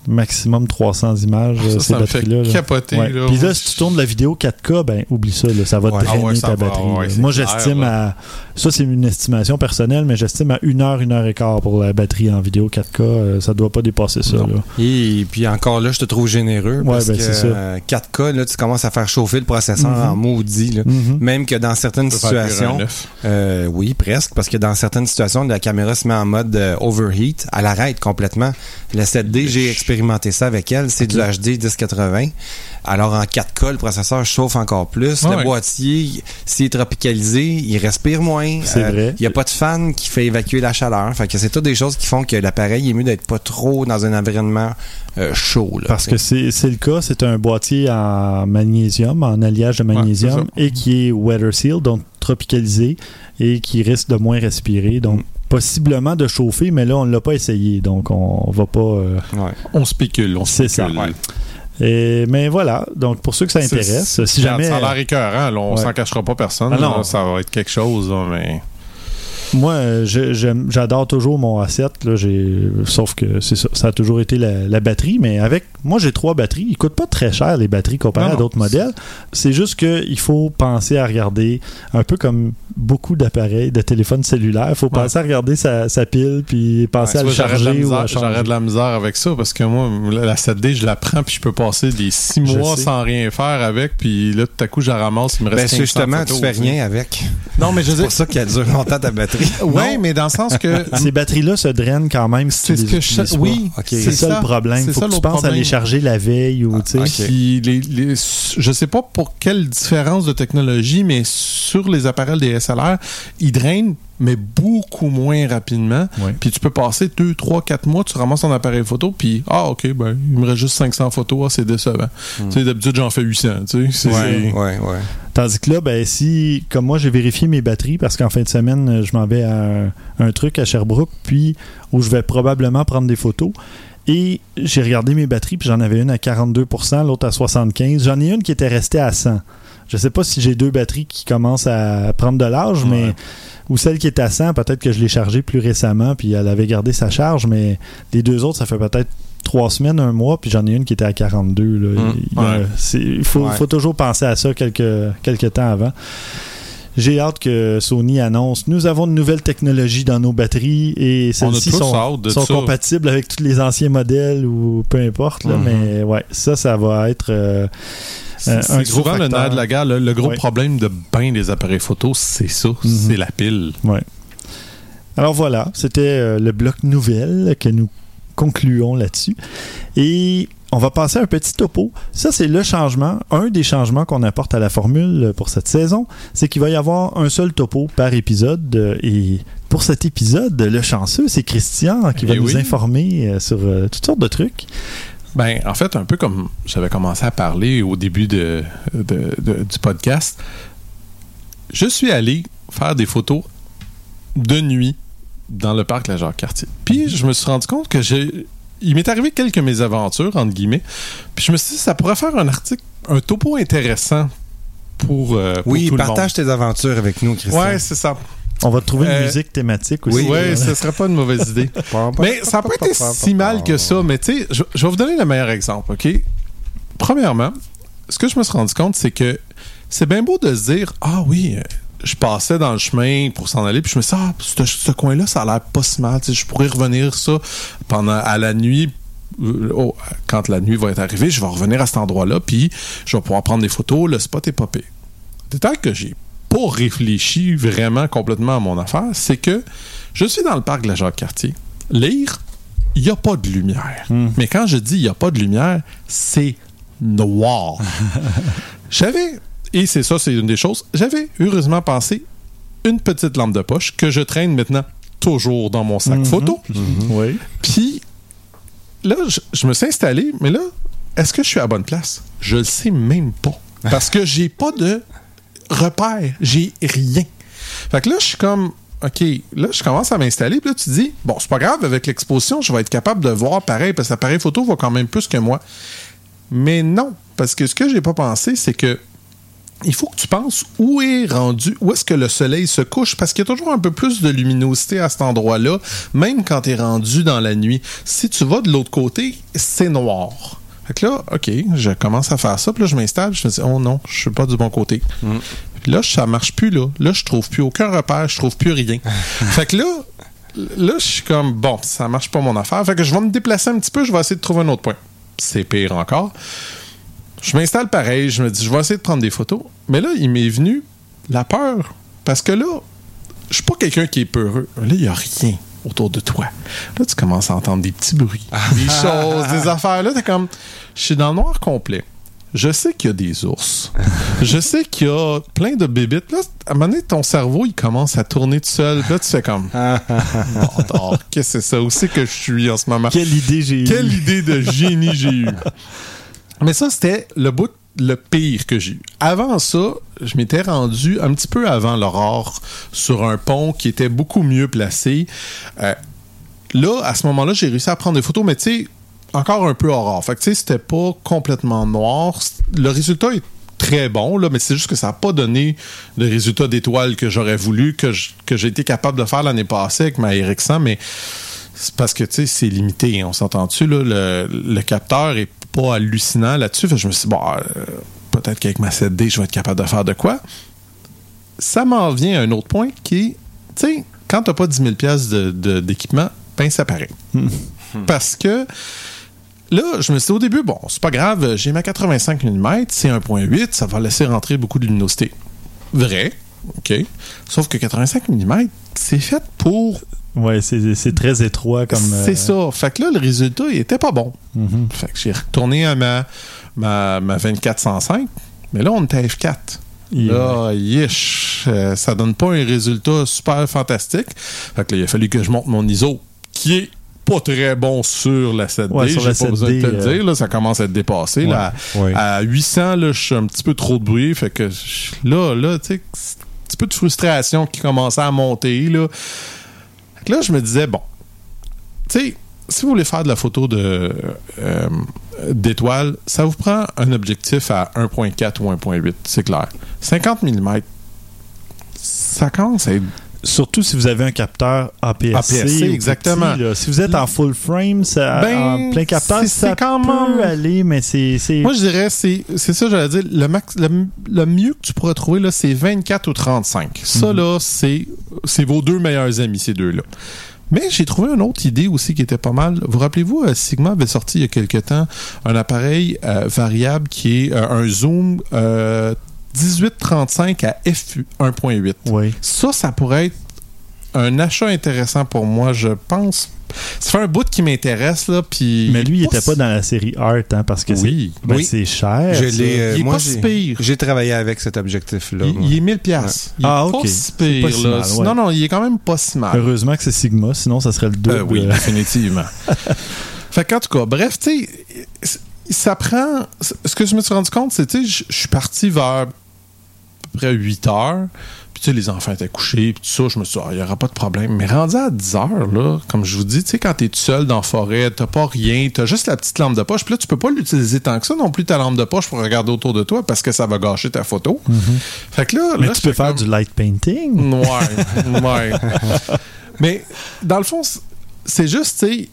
maximum 300 images, euh, ça, ces me fait batteries-là. là. capoter. Ouais. là. Puis là, si tu tournes la vidéo 4K, ben oublie ça, là, ça va Ouais. te drainer Ah ouais, ta va, batterie. Moi, j'estime à. Ça, c'est une estimation personnelle, mais j'estime à une heure, une heure et quart pour la batterie en vidéo 4K. euh, ça doit pas dépasser ça. Là. Et puis encore là, je te trouve généreux. Ouais, parce ben, que c'est ça. euh, 4K, là, tu commences à faire chauffer le processeur Mhm. en maudit. Là. Mhm. Même que dans certaines situations, euh, oui, presque, parce que dans certaines situations, la caméra se met en mode euh, overheat, elle arrête complètement. La 7D, j'ai expérimenté ça avec elle, c'est du HD 1080. Alors en 4K, le processeur chauffe encore plus. Ah le ouais. boîtier, s'il est tropicalisé, il respire moins. C'est vrai. Il n'y a pas de fan qui fait évacuer la chaleur. Fait que c'est toutes des choses qui font que l'appareil est mieux d'être pas trop dans un environnement euh, chaud. là, Parce que c'est c'est le cas, c'est un boîtier en magnésium, en alliage de magnésium, et qui est weather seal, donc tropicalisé, et qui risque de moins respirer. Donc, possiblement de chauffer, mais là, on ne l'a pas essayé. Donc, on va pas. euh, Ouais. On spécule, on C'est spécule. ça, ouais. Et, mais voilà, donc pour ceux que ça intéresse, si jamais. Ça a l'air écœurant, là, on Ouais. s'en cachera pas personne. Ah non. là, ça va être quelque chose, là, mais. Moi, j'adore toujours mon A7. Là, sauf que ça, ça a toujours été la, la batterie. Mais avec. Moi, j'ai trois batteries. Ils coûtent pas très cher, les batteries, comparé Non, à d'autres modèles. C'est juste qu'il faut penser à regarder, un peu comme beaucoup d'appareils, de téléphones cellulaires. Il faut Ouais. penser à regarder sa, sa pile, puis penser Ouais, à le charger ou à changer. J'aurais de la misère avec ça parce que moi, la la 7D, je la prends puis je peux passer des six mois sans rien faire avec. Puis là, tout à coup, je la ramasse. Il me Ben, reste c'est 1500 justement, photos, tu fais rien avec. Non, mais je C'est veux pour ça qu'elle dure longtemps ta batterie. Ouais, mais dans le sens que. Ces batteries-là se drainent quand même si C'est tu ce les que je. Oui. C'est ça, le problème. c'est Faut ça que tu penses à les charger la veille ou, tu sais. ok. Puis les, les- je sais pas pour quelle différence de technologie, mais sur les appareils des SLR, ils drainent, mais beaucoup moins rapidement. Puis tu peux passer 2, 3, 4 mois, tu ramasses ton appareil photo, puis ah, ok, ben, il me reste juste 500 photos, ah, c'est décevant. Tu sais, d'habitude, j'en fais 800, tu sais. c'est- Ouais, ouais, ouais. Tandis que là, ben, si, comme moi, j'ai vérifié mes batteries parce qu'en fin de semaine, je m'en vais à un, un truc à Sherbrooke, puis où je vais probablement prendre des photos. Et j'ai regardé mes batteries, puis j'en avais une à 42%, l'autre à 75%. J'en ai une qui était restée à 100. Je sais pas si j'ai deux batteries qui commencent à prendre de l'âge, Ouais. mais ou celle qui est à 100, peut-être que je l'ai chargée plus récemment, puis elle avait gardé sa charge, mais les deux autres, ça fait peut-être trois semaines, un mois, puis j'en ai une qui était à 42. là. Mm. Il, Ouais. faut, Ouais. faut toujours penser à ça quelques, quelques temps avant. J'ai hâte que Sony annonce nous avons de nouvelles technologies dans nos batteries et celles-ci sont, compatibles avec tous les anciens modèles ou peu importe. là, Mhm. Mais ouais, ça, ça va être euh, C'est souvent le nerf de la guerre. Le, le gros Ouais. problème de bien des appareils photo, c'est ça. Mhm. C'est la pile. Ouais. Alors voilà, c'était euh, le bloc nouvelle que nous concluons là-dessus. Et on va passer à un petit topo. Ça, c'est le changement, un des changements qu'on apporte à la formule pour cette saison, c'est qu'il va y avoir un seul topo par épisode. euh, Et pour cet épisode, le chanceux, c'est Christian qui va Eh nous oui. informer euh, sur euh, toutes sortes de trucs. Ben, en fait, un peu comme j'avais commencé à parler au début de, de- de- du podcast, je suis allé faire des photos de nuit dans le parc La Jacques-Cartier. Puis je me suis rendu compte que j'ai. Il m'est arrivé quelques mésaventures, entre guillemets. Puis je me suis dit, ça pourrait faire un article, un topo intéressant pour, euh, pour Oui, tout le monde. partage tes aventures avec nous, Christian. Ouais, c'est ça. On va trouver une Euh, musique thématique aussi. Oui, Euh, ce serait pas une mauvaise idée. Mais ça n'a pas été si mal que ça. Mais tu sais, je, je vais vous donner le meilleur exemple, OK? Premièrement, ce que je me suis rendu compte, c'est que c'est bien beau de se dire Ah oui, euh, je passais dans le chemin pour s'en aller, puis je me suis dit, ah, ce, ce coin-là, ça a l'air pas si mal. Tu sais, je pourrais revenir ça pendant à la nuit. euh, oh, quand la nuit va être arrivée, je vais revenir à cet endroit-là, puis je vais pouvoir prendre des photos. Le spot est popé. Détail que j'ai pas réfléchi vraiment complètement à mon affaire, c'est que je suis dans le parc de la Jacques-Cartier. Lire, il n'y a pas de lumière. Mais quand je dis il n'y a pas de lumière, c'est noir. j'avais, et c'est ça, c'est une des choses, j'avais heureusement pensé une petite lampe de poche que je traîne maintenant toujours dans mon sac Mhm. photo. Oui. Puis là, je, je me suis installé, mais là, est-ce que je suis à la bonne place? Je le sais même pas. Parce que j'ai pas de repère. J'ai rien. Fait que là, je suis comme. OK, là, je commence à m'installer. Puis là, tu te dis, bon, c'est pas grave, avec l'exposition, je vais être capable de voir pareil, parce que l'appareil photo va quand même plus que moi. Mais non, parce que ce que j'ai pas pensé, c'est que il faut que tu penses où est rendu, où est-ce que le soleil se couche, parce qu'il y a toujours un peu plus de luminosité à cet endroit-là, même quand tu es rendu dans la nuit. Si tu vas de l'autre côté, c'est noir. Fait que là, OK, je commence à faire ça, puis là, je m'installe, je me dis, oh non, je suis pas du bon côté. Puis là, ça marche plus, là. Là, je trouve plus aucun repère, je trouve plus rien. fait que là, là, je suis comme, bon, ça marche pas mon affaire. Fait que je vais me déplacer un petit peu, je vais essayer de trouver un autre point. C'est pire encore. Je m'installe pareil, je me dis, je vais essayer de prendre des photos. Mais là, il m'est venu la peur. Parce que là, je suis pas quelqu'un qui est peureux. Là, il y a rien autour de toi. Là, tu commences à entendre des petits bruits, des choses, des affaires. Là, t'es comme, je suis dans le noir complet. Je sais qu'il y a des ours. Je sais qu'il y a plein de bébites. Là, à un moment donné, ton cerveau, il commence à tourner tout seul. Là, tu fais comme, qu'est-ce que c'est ça? Où c'est que je suis en ce moment? Quelle idée j'ai eue. Quelle idée de génie j'ai eue. Mais ça, c'était le bout le pire que j'ai eu. Avant ça, je m'étais rendu un petit peu avant l'aurore sur un pont qui était beaucoup mieux placé. Euh, là, à ce moment-là, j'ai réussi à prendre des photos, mais tu sais, encore un peu aurore. Fait que tu sais, c'était pas complètement noir. Le résultat est très bon, là, mais c'est juste que ça n'a pas donné le résultat d'étoile que j'aurais voulu, que j'ai été capable de faire l'année passée avec ma RX100, mais c'est parce que, tu sais, c'est limité. On s'entend-tu? Le, le capteur est pas hallucinant là-dessus. Je me suis dit, bon, euh, peut-être qu'avec ma 7D, je vais être capable de faire de quoi. Ça m'en vient à un autre point qui est, tu sais, quand t'as pas 10 000 pièces d'équipement, ben ça paraît. Parce que là, je me suis dit au début, bon, c'est pas grave, j'ai ma 85 mm, c'est 1.8, ça va laisser rentrer beaucoup de luminosité. Vrai, OK. Sauf que 85 mm, c'est fait pour Ouais, c'est très étroit comme. euh, c'est ça. Fait que là, le résultat, il était pas bon. mhm. Fait que j'ai retourné à ma, ma, ma 2405, mais là, on était à F4. Il- Là, yish, euh, ça donne pas un résultat super fantastique. Fait que là, il a fallu que je monte mon ISO, qui est pas très bon sur la 7D. Ouais, sur J'ai la pas besoin de te 7D, le euh, dire. Là, ça commence à être dépassé. Ouais, là, ouais. à 800, là, je suis un petit peu trop de bruit. Fait que là, là, tu sais, c'est un petit peu de frustration qui commençait à monter. Là. Que là, je me disais, bon, tu sais, si vous voulez faire de la photo de euh, d'étoiles, ça vous prend un objectif à 1.4 ou 1.8, c'est clair. 50 mm, ça commence à être Surtout si vous avez un capteur APS-C. Exactement. petit. Si vous êtes en full frame, ça, Ben, en plein capteur, ça quand peut même- aller, mais c'est... Moi, je dirais, c'est c'est ça, j'allais dire, le, max, le, le mieux que tu pourrais trouver, là, c'est 24 ou 35. Ça, Mhm. là, c'est vos deux meilleurs amis, ces deux-là. Mais j'ai trouvé une autre idée aussi qui était pas mal. Vous rappelez-vous, euh, Sigma avait sorti il y a quelque temps un appareil euh, variable qui est euh, un zoom euh, 1835 à f1.8. Oui. Ça, ça pourrait être un achat intéressant pour moi, je pense. Ça fait un bout qui m'intéresse, là, puis... Mais lui, il pas était pas dans la série Art, hein, parce que Oui. c'est ben, Oui. c'est cher. Je ça. l'ai, euh, Il est moi, pas si pire. J'ai travaillé avec cet objectif-là. Il, est 1000 pièces. Il est Ah, pas ok. si C'est pire, pas si là. mal, ouais. Non, non, il est quand même pas si mal. Heureusement que c'est Sigma, sinon ça serait le double. Euh, oui, définitivement. fait qu'en tout cas, bref, tu sais, ça prend. Ce que je me suis rendu compte, c'est, tu sais, je- suis parti vers près 8 heures. Puis, tu sais, les enfants étaient couchés, puis tout ça, je me suis dit, Ah, il n'y aura pas de problème. Mais rendu à 10 heures, là, comme je vous dis, tu sais, quand t'es tout seul dans la forêt, t'as pas rien, t'as juste la petite lampe de poche, puis là, tu peux pas l'utiliser tant que ça non plus, ta lampe de poche, pour regarder autour de toi, parce que ça va gâcher ta photo. Fait que là, Mais là, tu peux faire comme- du light painting. Ouais, ouais. Mais dans le fond, c'est juste, tu sais,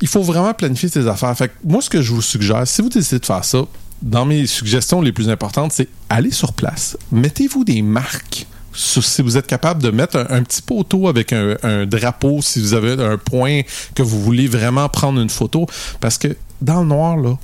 il faut vraiment planifier ses affaires. Fait que moi, ce que je vous suggère, si vous décidez de faire ça, dans mes suggestions les plus importantes, c'est aller sur place. Mettez-vous des marques. Si vous êtes capable de mettre un, petit poteau avec un drapeau, si vous avez un point que vous voulez vraiment prendre une photo, parce que dans le noir, là,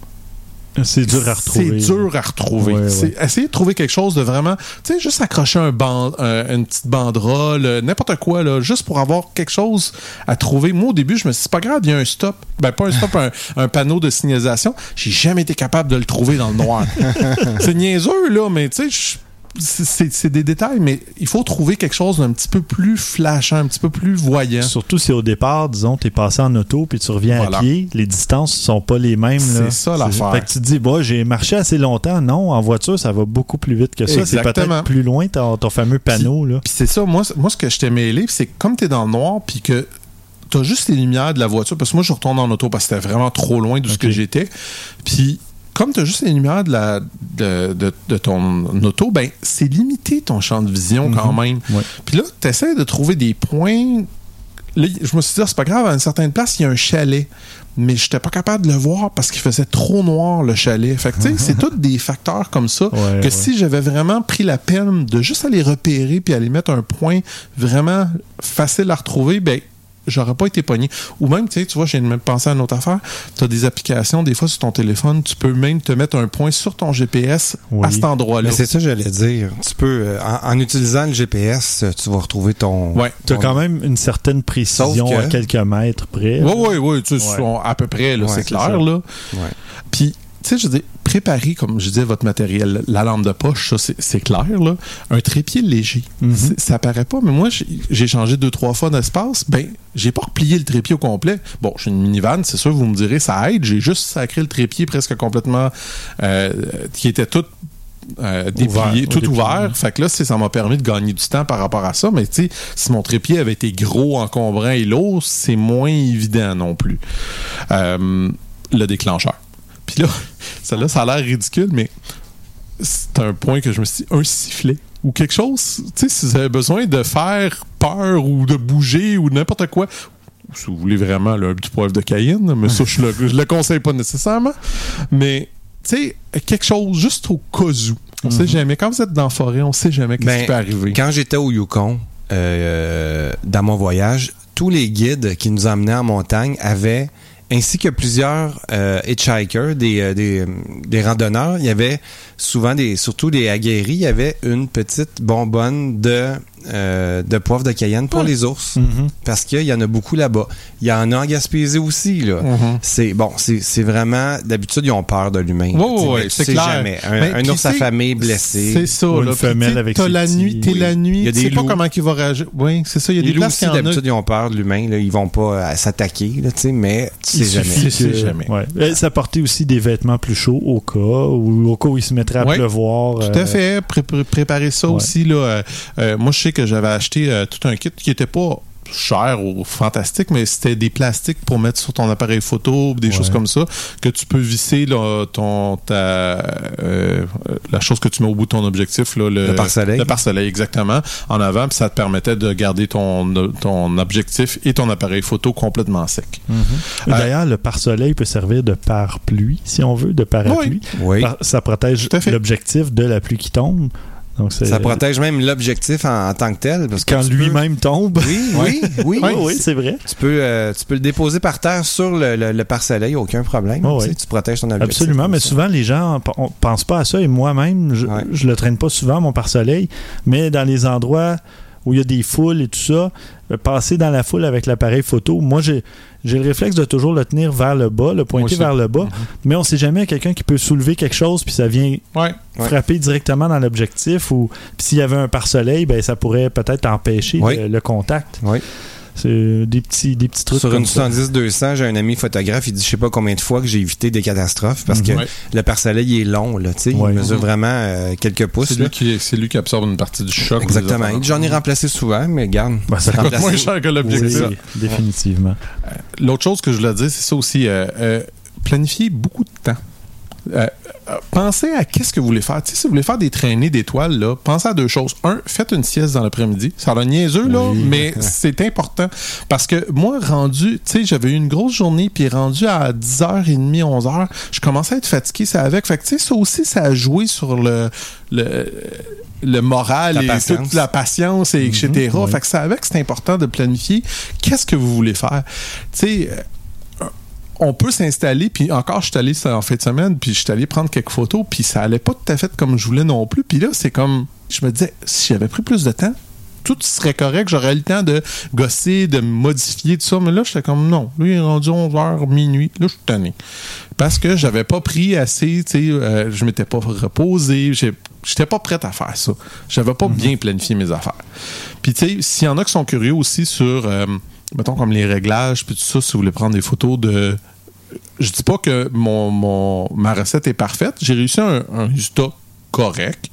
C'est dur à retrouver. c'est dur à retrouver. Ouais, ouais. C'est- Essayez de trouver quelque chose de vraiment, tu sais, juste accrocher un band, un- une petite banderole, euh, n'importe quoi, là, juste pour avoir quelque chose à trouver. Moi, au début, je me suis dit, c'est pas grave, il y a un stop. Ben, pas un stop, un, un panneau de signalisation. J'ai jamais été capable de le trouver dans le noir. c'est niaiseux, là, mais tu sais, je- c'est- des détails, mais il faut trouver quelque chose d'un petit peu plus flashant, un petit peu plus voyant. Surtout si au départ, disons, t'es passé en auto puis tu reviens Voilà. à pied, les distances sont pas les mêmes. là. C'est ça, l'affaire. Fait que tu te dis, bon, j'ai marché assez longtemps. Non, en voiture, ça va beaucoup plus vite que ça. C'est peut-être plus loin ton, ton fameux panneau. là. Puis c'est ça, moi, moi ce que je t'ai mêlé, c'est que comme t'es dans le noir, puis que t'as juste les lumières de la voiture, parce que moi je retourne en auto parce que c'était vraiment trop loin de ce que j'étais. Puis comme t'as juste les lumières de, la, de, de- de ton auto, ben c'est limité ton champ de vision quand Mhm. même. Ouais. Puis là, t'essaies de trouver des points. Là, je me suis dit, ah, c'est pas grave, à une certaine place, il y a un chalet. Mais j'étais pas capable de le voir parce qu'il faisait trop noir, le chalet. Fait que, tu sais, c'est tous des facteurs comme ça Ouais, que ouais. si j'avais vraiment pris la peine de juste aller repérer puis aller mettre un point vraiment facile à retrouver, ben, j'aurais pas été pogné. Ou même, tu sais, tu vois, j'ai même pensé à une autre affaire. Tu as des applications, des fois sur ton téléphone, tu peux même te mettre un point sur ton GPS Oui. à cet endroit-là. Mais c'est ça que j'allais dire. Tu peux, euh, en, en utilisant le GPS, euh, tu vas retrouver ton. Ouais. Tu as quand même une certaine précision que- à quelques mètres près. Oui, oui, oui, tu sais, Ouais. à peu près, là, Ouais, c'est clair, ça. là. Ouais. Puis, tu sais, je dis, préparez, comme je disais, votre matériel. La lampe de poche, ça, c'est- clair, là. Un trépied léger. Mhm. Ça paraît pas, mais moi, j'ai- changé deux, trois fois d'espace. Ben, j'ai pas replié le trépied au complet. Bon, j'ai une minivan, c'est sûr, vous me direz, ça aide. J'ai juste sacré le trépied presque complètement, euh, qui était tout euh, déplié, Ouvert, tout ouvert. Fait que là, c'est- ça m'a permis de gagner du temps par rapport à ça. Mais tu sais, si mon trépied avait été gros, encombrant et lourd, c'est moins évident non plus. Euh, le déclencheur. Puis là, ça, là, ça a l'air ridicule, mais c'est un point que je me suis dit, un sifflet ou quelque chose. Tu sais, si vous avez besoin de faire peur ou de bouger ou n'importe quoi, si vous voulez vraiment là, un petit poivre de cayenne, mais ça, je le, je le conseille pas nécessairement. Mais, tu sais, quelque chose juste au cas où. On sait jamais. Quand vous êtes dans la forêt, on sait jamais qu'est-ce Ben, qui peut arriver. Quand j'étais au Yukon, euh, dans mon voyage, tous les guides qui nous emmenaient en montagne avaient, ainsi que plusieurs euh, hitchhikers, des, euh, des, euh, des randonneurs, il y avait souvent des, surtout des aguerris, il y avait une petite bonbonne de, euh, de poivre de Cayenne pour les ours. Mhm. Parce qu'il y en a beaucoup là-bas. Il y en a en Gaspésie aussi, là. Mhm. C'est bon, c'est c'est vraiment d'habitude ils ont peur de l'humain. Ouais, tu c'est clair. jamais. Un, Mais un ours affamé, blessé. C'est ça, Ou une là. Femelle avec T'as ses la petits- nuit, t'es Oui. la nuit, tu sais pas comment il va réagir. Oui, c'est ça, il y a des loups aussi, qui en a. d'habitude, ils ont peur de l'humain. là. Ils vont pas euh, s'attaquer, là, tu sais, mais tu Il sais jamais. suffit Tu sais que- jamais. ouais. Euh, S'apporter aussi des vêtements plus chauds au cas, ou au cas où il se mettrait à pleuvoir. Tout euh, à fait. Pré- pré- préparer ça aussi. Là, euh, euh, moi, je sais que j'avais acheté euh, tout un kit qui était pas cher ou fantastique, mais c'était des plastiques pour mettre sur ton appareil photo, des Ouais. choses comme ça, que tu peux visser là, ton, ta, euh, la chose que tu mets au bout de ton objectif, là, le, Le pare-soleil. Le pare-soleil, exactement, en avant, puis ça te permettait de garder ton, ton objectif et ton appareil photo complètement sec. Mhm. Euh, D'ailleurs, le pare-soleil peut servir de pare-pluie, si on veut, de parapluie. Oui. Par- Ça protège l'objectif de la pluie qui tombe. Donc Ça protège même l'objectif en, en tant que tel. Parce Quand peux- lui-même tombe. Oui, oui, oui. Oui, oui, c'est vrai. Tu peux, euh, tu peux le déposer par terre sur le, le, le pare-soleil, aucun problème. Oh, oui. tu protèges ton objectif. Absolument, mais ça. souvent les gens on pensent pas à ça et moi-même, je, Ouais. je le traîne pas souvent mon pare-soleil, mais dans les endroits où il y a des foules et tout ça, euh, passer dans la foule avec l'appareil photo, moi j'ai j'ai le réflexe de toujours le tenir vers le bas, le pointer vers le bas, Mhm. mais on sait jamais quelqu'un qui peut soulever quelque chose puis ça vient Ouais. Ouais. frapper directement dans l'objectif ou s'il y avait un pare-soleil, ben ça pourrait peut-être empêcher le contact. C'est des petits des petits trucs Sur une ça. 70-200, j'ai un ami photographe, il dit je sais pas combien de fois que j'ai évité des catastrophes parce que Ouais. le pare-soleil est long, là, tu sais, Ouais. il mesure vraiment euh, quelques pouces. C'est lui, qui, c'est lui qui absorbe une partie du choc. Exactement. J'en ai remplacé souvent, mais garde. Ben, ça coûte moins cher que l'objectif. Oui, définitivement. L'autre chose que je voulais dire, c'est ça aussi. euh, euh, planifier beaucoup de temps. Euh, euh, pensez à qu'est-ce que vous voulez faire. Si vous voulez faire des traînées d'étoiles, là, pensez à deux choses. Un, faites une sieste dans l'après-midi. Ça a l'air niaiseux, là, Oui. mais c'est important. Parce que moi, rendu, tu sais, j'avais eu une grosse journée, puis rendu à 10h30, 11h, je commençais à être fatigué, ça avec. Fait que, tu sais, ça aussi, ça a joué sur le, le, le moral La et patience. toute la patience, et etc. oui. Fait que ça avec, c'est important de planifier qu'est-ce que vous voulez faire. Tu sais, on peut s'installer, puis encore, je suis allé en fin de semaine, puis je suis allé prendre quelques photos, puis ça allait pas tout à fait comme je voulais non plus. Puis là, c'est comme, je me disais, si j'avais pris plus de temps, tout serait correct, j'aurais eu le temps de gosser, de modifier tout ça, mais là, j'étais comme, non, lui, il est rendu 11h, minuit, là, je suis tanné. Parce que j'avais pas pris assez, tu sais, euh, je m'étais pas reposé, j'étais pas prête à faire ça. J'avais pas bien planifié mes affaires. Puis, tu sais, s'il y en a qui sont curieux aussi sur, euh, mettons, comme les réglages, puis tout ça, si vous voulez prendre des photos de je dis pas que mon, mon- ma recette est parfaite. J'ai réussi un, un résultat correct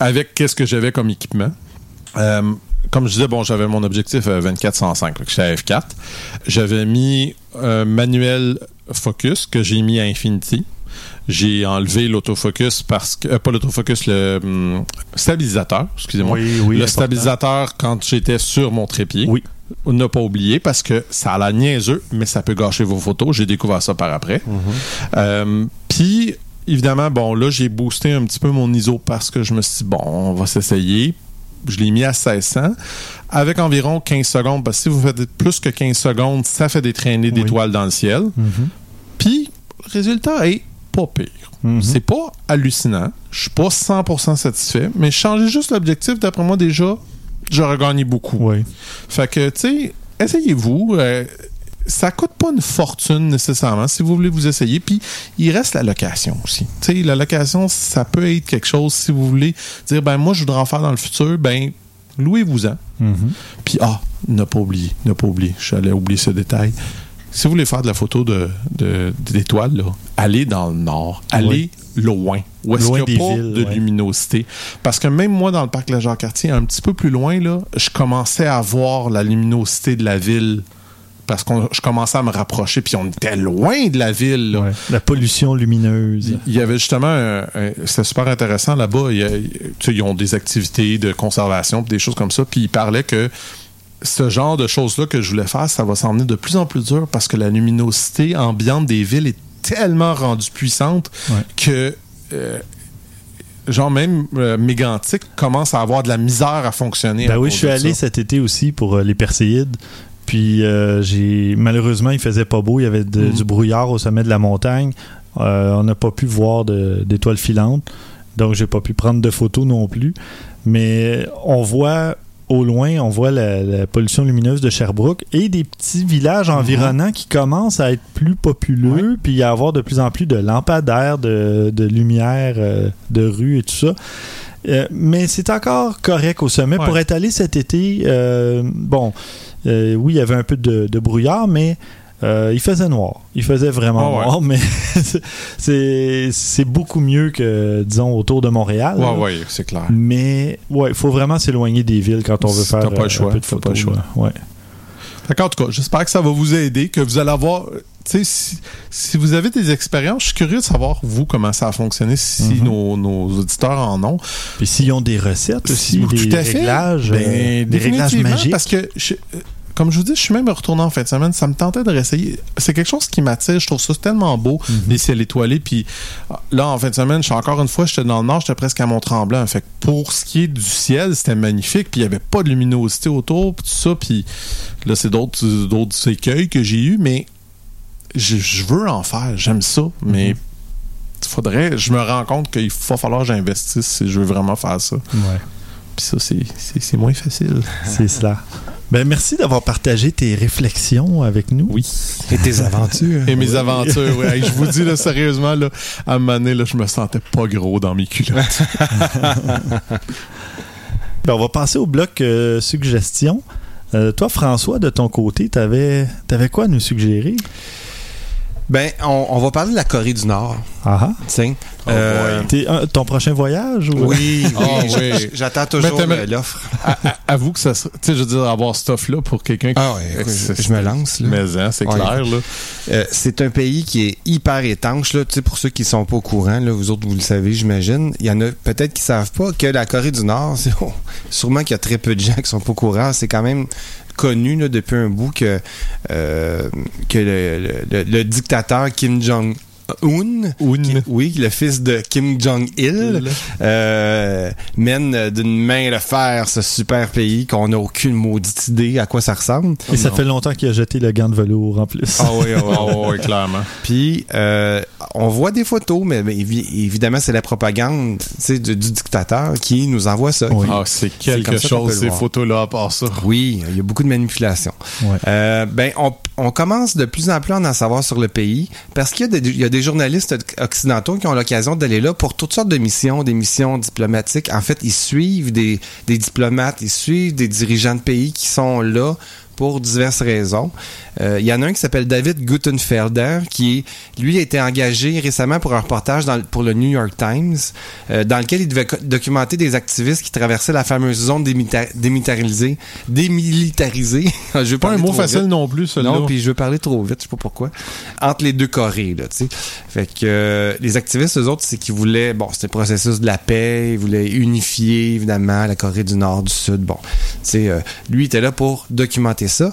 avec qu'est-ce que j'avais comme équipement. Euh, comme je disais, bon, j'avais mon objectif euh, 24-105, fait que j'étais à F4. J'avais mis un manuel focus que j'ai mis à Infinity. J'ai enlevé l'autofocus parce que. euh, pas l'autofocus, le hum, stabilisateur, excusez-moi. Oui, oui, le important. stabilisateur quand j'étais sur mon trépied. Oui. Ne pas oublier parce que ça a l'air niaiseux, mais ça peut gâcher vos photos. J'ai découvert ça par après. Euh, Puis, évidemment, bon, là, j'ai boosté un petit peu mon ISO parce que je me suis dit, bon, on va s'essayer. Je l'ai mis à 1600 avec environ 15 secondes parce que si vous faites plus que 15 secondes, ça fait des traînées Oui. d'étoiles dans le ciel. Mhm. Puis, le résultat est pas pire. Mhm. C'est pas hallucinant. Je suis pas 100% satisfait, mais changer juste l'objectif, d'après moi, déjà, j'aurais gagné beaucoup. Oui. Fait que, tu sais, essayez-vous. euh, ça coûte pas une fortune nécessairement si vous voulez vous essayer. Puis, il reste la location aussi. Tu sais, la location, ça peut être quelque chose si vous voulez dire, ben moi, je voudrais en faire dans le futur, ben louez-vous-en. Mhm. Puis, ah, ne pas oublier, ne pas oublier. J'allais oublier ce détail. Si vous voulez faire de la photo de, de- d'étoiles, là, allez dans le nord. Allez loin. Où est-ce qu'il n'y a pas villes, de ouais. luminosité? Parce que même moi, dans le parc La Jacques-Cartier, un petit peu plus loin, là, je commençais à voir la luminosité de la ville. Parce que je commençais à me rapprocher, puis on était loin de la ville. Ouais. La pollution lumineuse. Il y avait justement, un- un- c'était super intéressant là-bas. Il y a- tu sais, ils ont des activités de conservation, puis des choses comme ça. Puis ils parlaient que ce genre de choses-là que je voulais faire, ça va s'emmener de plus en plus dur parce que la luminosité ambiante des villes est tellement rendue puissante Ouais. que, euh, genre même euh, Mégantic commence à avoir de la misère à fonctionner. Ben à oui, je suis allé cet été aussi pour euh, les Perséides. Puis euh, j'ai malheureusement il faisait pas beau, il y avait de- Mhm. du brouillard au sommet de la montagne. On n'a pas pu voir d'étoiles filantes, donc j'ai pas pu prendre de photos non plus. Mais on voit au loin, on voit la, la pollution lumineuse de Sherbrooke et des petits villages environnants qui commencent à être plus populeux, puis à avoir de plus en plus de lampadaires, de, de lumière euh, de rue et tout ça. Euh, mais c'est encore correct au sommet. Ouais. Pour être allé cet été, euh, bon, oui, il y avait un peu de, de brouillard, mais Euh, il faisait noir. Il faisait vraiment Ah ouais. noir, mais c'est beaucoup mieux que, disons, autour de Montréal. Ouais, là. ouais, c'est clair. Mais, ouais, il faut vraiment s'éloigner des villes quand on veut faire pas le euh, choix, un peu de photos. pas le choix. Ouais. Qu'en tout cas, j'espère que ça va vous aider, que vous allez avoir. Tu sais, si, si vous avez des expériences, je suis curieux de savoir, vous, comment ça a fonctionné, si Mhm. nos, nos auditeurs en ont. Puis s'ils ont des recettes aussi, Tout des à fait. réglages, Ben, euh, des réglages magiques. Parce que, je- comme je vous dis, je suis même retourné en fin de semaine. Ça me tentait de réessayer. C'est quelque chose qui m'attire. Je trouve ça tellement beau, Mhm. les ciels étoilés. Puis ah, là, en fin de semaine, je suis encore une fois, j'étais dans le nord, j'étais presque à Mont-Tremblant. Fait que pour ce qui est du ciel, c'était magnifique. Puis il n'y avait pas de luminosité autour, puis tout ça. Puis là, c'est d'autres d'autres écueils que j'ai eu, mais je, je veux en faire. J'aime ça, mais faudrait. Je me rends compte qu'il va falloir que j'investisse si je veux vraiment faire ça. Ouais. Puis ça, c'est- c'est c'est moins facile. C'est cela. Ben, merci d'avoir partagé tes réflexions avec nous. Oui. Et tes aventures. Et mes Oui. aventures. Hey, je vous dis là, sérieusement, là, à un moment donné, là, je me sentais pas gros dans mes culottes. Ben, on va passer au bloc euh, suggestions. Euh, toi, François, de ton côté, t'avais avais quoi à nous suggérer? Ben, on, on va parler de la Corée du Nord. Ah ah. Tiens. Oh Euh, un- ton prochain voyage? Ou... oui, oui, Ah, oui. j'attends toujours le- l'offre. Avoue que ça serait- Tu sais, je veux dire, avoir ce stuff-là pour quelqu'un qui. Ah ouais, je, me lance. Là. Mais hein, c'est Ouais. clair, là. Euh, c'est un pays qui est hyper étanche. Là. Tu sais, pour ceux qui sont pas au courant, là, vous autres, vous le savez, j'imagine. Il y en a peut-être qui savent pas que la Corée du Nord, c'est oh, sûrement qu'il y a très peu de gens qui sont pas au courant. C'est quand même connu depuis un bout que, euh, le- le dictateur Kim Jong Un, qui- oui, le fils de Kim Jong-il, euh, mène euh, d'une main de fer ce super pays qu'on n'a aucune maudite idée à quoi ça ressemble. Et ça fait longtemps qu'il a jeté le gant de velours en plus. Ah oui, ah oui, Ah clairement. Puis, euh, on voit des photos, mais, mais évi- évidemment, c'est la propagande tu sais, du, du dictateur qui nous envoie ça. Oui. Ah, c'est comme quelque ça chose, le ces photos-là, à part ça. Oui, il y a beaucoup de manipulation. Ouais. Euh, ben, on, on commence de plus en plus à en savoir sur le pays parce qu'il y, a des- il y a des journalistes occidentaux qui ont l'occasion d'aller là pour toutes sortes de missions, des missions diplomatiques. En fait, ils suivent des, des diplomates, ils suivent des dirigeants de pays qui sont là pour diverses raisons. Euh, Il y en a un qui s'appelle David Gutenfelder, qui, lui, a été engagé récemment pour un reportage dans, pour le New York Times, euh, dans lequel il devait documenter des activistes qui traversaient la fameuse zone démita- démilitarisée. Démilitarisée. je Pas un mot facile vite. non plus, celui-là. Non, puis je veux parler trop vite, je sais pas pourquoi. Entre les deux Corées, là, tu sais. Fait que euh, les activistes, eux autres, c'est qu'ils voulaient, bon, c'était le processus de la paix, ils voulaient unifier, évidemment, la Corée du Nord, du Sud. Bon, tu sais, lui était là pour documenter ça.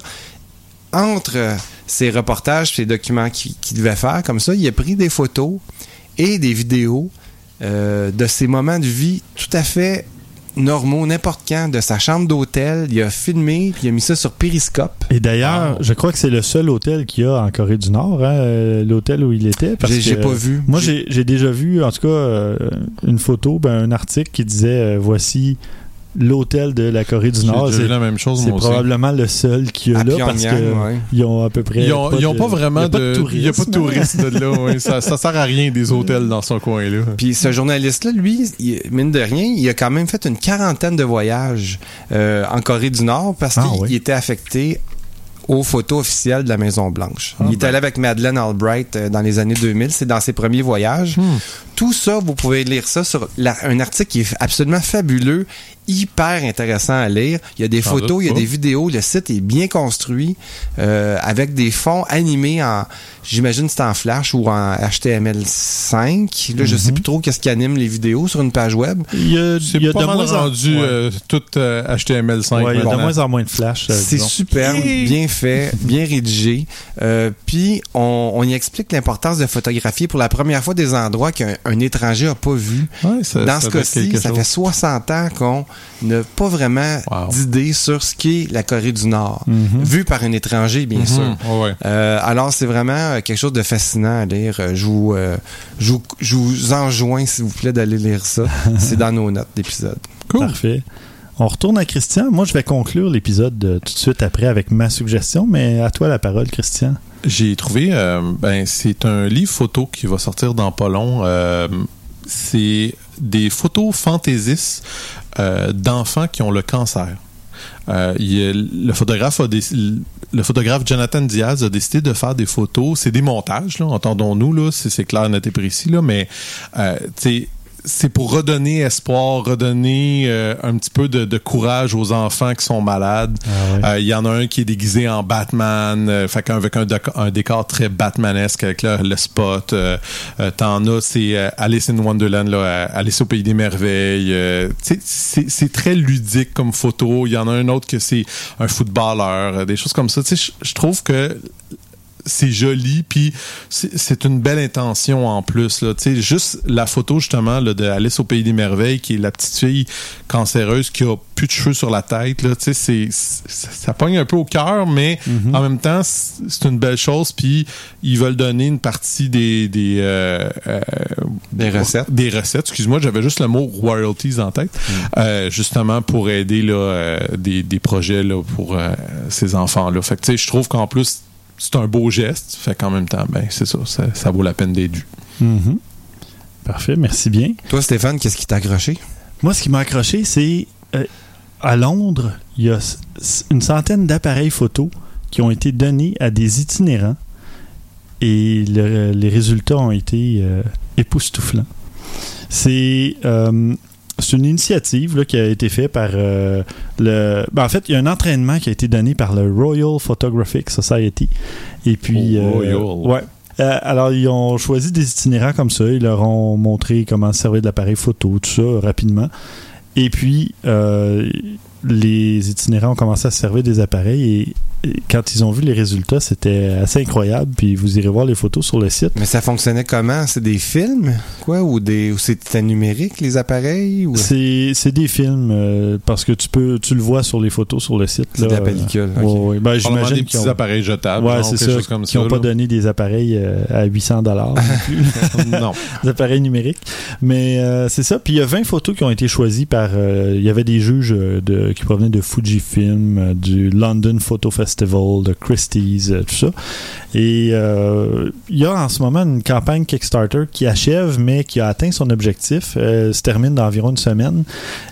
Entre euh, ces reportages, ces documents qu'il devait faire, comme ça, il a pris des photos et des vidéos euh, de ces moments de vie tout à fait normaux, n'importe quand, de sa chambre d'hôtel. Il a filmé, puis il a mis ça sur Periscope. Et d'ailleurs, je crois que c'est le seul hôtel qu'il y a en Corée du Nord, hein, euh, l'hôtel où il était. J'ai- pas vu. Moi, J'ai- déjà vu, en tout cas, euh, une photo, ben, un article qui disait euh, voici l'hôtel de la Corée du Nord. C'est la même chose, c'est probablement le seul qu'il y a là parce ont à peu près. Ils ont, ils ont de- pas vraiment il y a pas de. Il n'y a pas de touristes de là. ouais. Ça, ça sert à rien des hôtels dans ce coin-là. Puis ce journaliste-là, lui, il- mine de rien, il a quand même fait une quarantaine de voyages euh, en Corée du Nord parce Ah, qu'il était affecté aux photos officielles de la Maison-Blanche. il est allé avec Madeleine Albright euh, dans les années 2000. C'est dans ses premiers voyages. Tout ça, vous pouvez lire ça sur la- un article qui est absolument fabuleux, hyper intéressant à lire. Il y a des photos, il y a pas. des vidéos. Le site est bien construit euh, avec des fonds animés en, j'imagine c'est en Flash ou en HTML5. Là, je sais plus trop qu'est-ce qui anime les vidéos sur une page web. Il y a, C'est il y a pas de mal moins en- rendu ouais. euh, tout euh, HTML5. Ouais, il y a de moins en moins de flash. euh, C'est disons. superbe, bien fait, bien rédigé. Euh, puis on, on y explique l'importance de photographier pour la première fois des endroits qu'un un étranger a pas vu. Ouais, ça- Dans ça ce cas-ci, ça chose. fait 60 ans qu'on n'a pas vraiment Wow. d'idée sur ce qu'est la Corée du Nord, Mhm. vu par un étranger, bien sûr. Mhm, ouais, ouais. Euh, alors, c'est vraiment euh, quelque chose de fascinant à lire. Euh, Je vous, euh, je vous, je vous enjoins, s'il vous plaît, d'aller lire ça. c'est dans nos notes d'épisode. Cool. Parfait. On retourne à Christian. Moi, je vais conclure l'épisode tout de suite après avec ma suggestion, mais à toi la parole, Christian. J'ai trouvé, euh, ben, c'est un livre photo qui va sortir dans pas long. C'est des photos fantaisistes euh, d'enfants qui ont le cancer. Euh, le photographe a, le photographe Jonathan Diaz a décidé de faire des photos. C'est des montages, entendons-nous, c'est clair, net et précis, là, mais euh, c'est pour redonner espoir, redonner euh, un petit peu de, de courage aux enfants qui sont malades. Euh, Il y en a un qui est déguisé en Batman, euh, fait avec un, décor- un décor très Batmanesque avec là, le spot. T'en as, c'est Alice in Wonderland, là, Alice au pays des merveilles. C'est très ludique comme photo. Il y en a un autre que c'est un footballeur, des choses comme ça. Je trouve que c'est joli puis c'est une belle intention en plus là. Juste la photo justement là, de Alice au pays des merveilles qui est la petite fille cancéreuse qui a plus de cheveux sur la tête là. Tu sais c'est c'est- ça, pogne un peu au cœur mais en même temps c'est une belle chose puis ils veulent donner une partie des des euh, euh, Des recettes. des recettes. Excuse-moi j'avais juste le mot royalties en tête. Euh, justement pour aider là des, des projets là pour ces enfants là fait que tu sais je trouve qu'en plus c'est un beau geste. Fait qu'en même temps, ben, c'est ça, ça, ça vaut la peine d'être vu. Mhm. Parfait, merci bien. Toi, Stéphane, qu'est-ce qui t'a accroché? Moi, ce qui m'a accroché, c'est euh, à Londres, il y a une centaine d'appareils photo qui ont été donnés à des itinérants et le- les résultats ont été euh, époustouflants. C'est euh, c'est une initiative là, qui a été faite par euh, le. ben, en fait, il y a un entraînement qui a été donné par le Royal Photographic Society. Et puis. Oh, euh, Royal. ouais. Euh, alors, ils ont choisi des itinérants comme ça. Ils leur ont montré comment se servir de l'appareil photo, tout ça, rapidement. Et puis, euh, les itinérants ont commencé à se servir des appareils et quand ils ont vu les résultats, c'était assez incroyable. Puis vous irez voir les photos sur le site. Mais ça fonctionnait comment? C'est des films? Quoi? Ou des ou c'était numérique, les appareils? Ou... C'est c'est des films euh, parce que tu peux tu le vois sur les photos sur le site. C'est de la pellicule, Euh, ouais, ouais. Ben, j'imagine des petits ont- appareils jetables, Ouais, c'est ça. comme qui n'ont pas donné des appareils euh, à 800 dollars non. des appareils numériques. Mais euh, c'est ça. Puis il y a 20 photos qui ont été choisies par. euh, Il y avait des juges de, qui provenaient de Fujifilm, du London Photo Festival, de Christie's, euh, tout ça. Et euh, il y a en ce moment une campagne Kickstarter qui achève, mais qui a atteint son objectif. Elle se termine dans environ une semaine.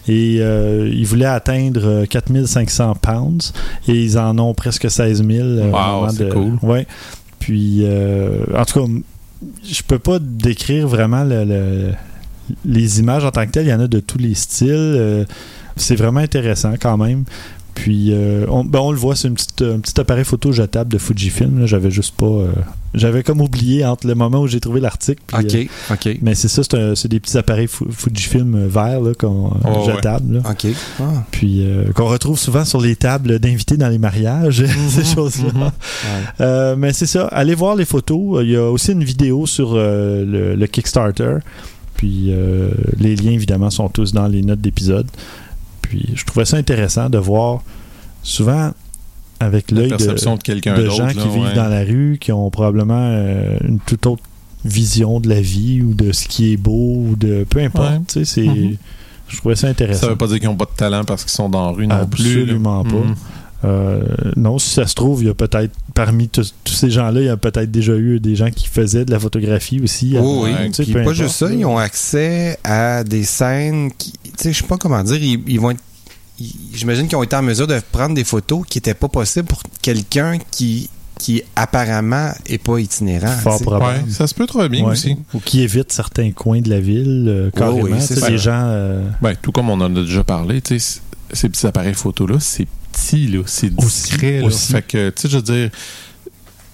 Et euh, ils voulaient atteindre euh, 4500 pounds. Et ils en ont presque 16 000. euh, au Wow, c'est cool. Ouais. Puis, euh, en tout cas, je peux pas décrire vraiment le- le- les images en tant que telles. Il y en a de tous les styles. Euh, c'est vraiment intéressant quand même. Puis, euh, on, ben, on le voit, c'est une petite- un petit appareil photo jetable de Fujifilm. J'avais juste pas. euh, J'avais comme oublié entre le moment où j'ai trouvé l'article. OK, euh, OK. mais c'est ça, c'est des petits appareils Fu- Fujifilm verts là, qu'on- Oh, ouais. jetables. là. OK. Ah. Puis euh, qu'on retrouve souvent sur les tables d'invités dans les mariages, ces choses-là. Euh, mais c'est ça, allez voir les photos. Il y a aussi une vidéo sur euh, le, le Kickstarter. Puis euh, les liens, évidemment, sont tous dans les notes d'épisode. Puis je trouvais ça intéressant de voir souvent avec l'œil de, de quelqu'un de d'autre, gens là, qui vivent ouais. dans la rue, qui ont probablement euh, une toute autre vision de la vie ou de ce qui est beau ou de peu importe. Ouais. tu sais, c'est, Mhm. Je trouvais ça intéressant. Ça veut pas dire qu'ils n'ont pas de talent parce qu'ils sont dans la rue non plus. là. Absolument pas. Mhm. Euh, non, si ça se trouve, il y a peut-être, parmi tous ces gens-là, il y a peut-être déjà eu des gens qui faisaient de la photographie aussi. Oh oui, Tu sais, Puis peu pas importe, juste ça, ils ont accès à des scènes qui, sais, je sais pas comment dire, ils, ils vont être, j'imagine qu'ils ont été en mesure de prendre des photos qui n'étaient pas possibles pour quelqu'un qui, qui apparemment est pas itinérant. Fort probable. Ouais, ça se peut très bien Ouais. aussi. Ou qui évite certains coins de la ville, euh, carrément. oui, c'est les gens. euh, Ben, tout comme on en a déjà parlé, ces petits appareils photo-là, c'est petit, là, c'est Aussi, discret. là. aussi. Fait que, tu sais, je veux dire,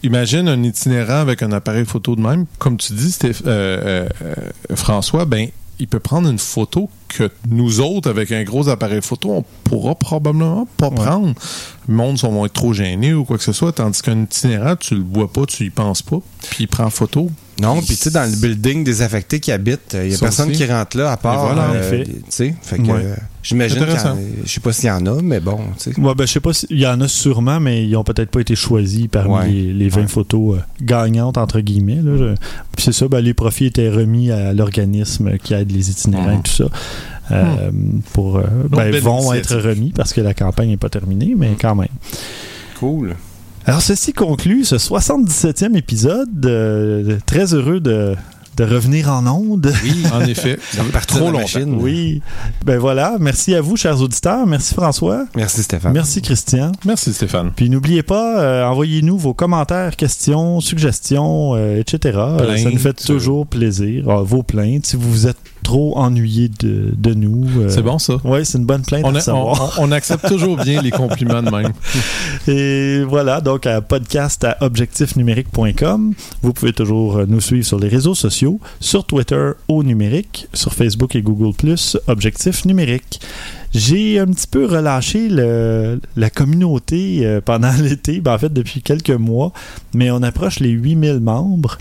imagine un itinérant avec un appareil photo de même. Comme tu dis, euh, euh, euh, François, ben, il peut prendre une photo que nous autres, avec un gros appareil photo, on pourra probablement pas prendre. Le monde sont- vont être trop gênés ou quoi que ce soit, tandis qu'un itinérant, tu le vois pas, tu y penses pas, puis il prend photo. Non, puis tu sais, dans le building désaffecté qui habite, il y a Ça personne aussi. qui rentre là à part. Voilà, en euh, effet. tu sais, fait que Ouais. euh, j'imagine qu'il y en- Intéressant. je sais pas s'il y en a, mais bon, tu sais. Ouais, ben, je sais pas s'il y en a sûrement, mais ils ont peut-être pas été choisis parmi Ouais. les, les 20 Ouais. photos euh, gagnantes, entre guillemets. là. Je- Puis c'est ça, ben, les profits étaient remis à l'organisme qui aide les itinérants et tout ça. Euh, pour, euh, ben, vont être remis parce que la campagne n'est pas terminée, mais Mhm. quand même. Cool. Alors, ceci conclut ce 77e épisode. Euh, très heureux de, de revenir en onde. Oui, En effet, Ça trop longtemps. Oui. Ben voilà. Merci à vous, chers auditeurs. Merci François. Merci Stéphane. Merci Christian. Merci Stéphane. Puis n'oubliez pas, euh, envoyez-nous vos commentaires, questions, suggestions, euh, etc. Ça nous fait toujours plaisir. Ah, vos plaintes, si vous vous êtes trop ennuyé de, de nous. euh, C'est bon ça? Oui, c'est une bonne plainte On, à savoir. on- on accepte toujours bien les compliments de même. Et voilà, donc à podcast à objectifnumérique.com. Vous pouvez toujours euh, nous suivre sur les réseaux sociaux, sur Twitter au numérique, sur Facebook et Google Objectif numérique. J'ai un petit peu relâché le- la communauté euh, pendant l'été, ben, en fait depuis quelques mois, mais on approche les 8000 membres.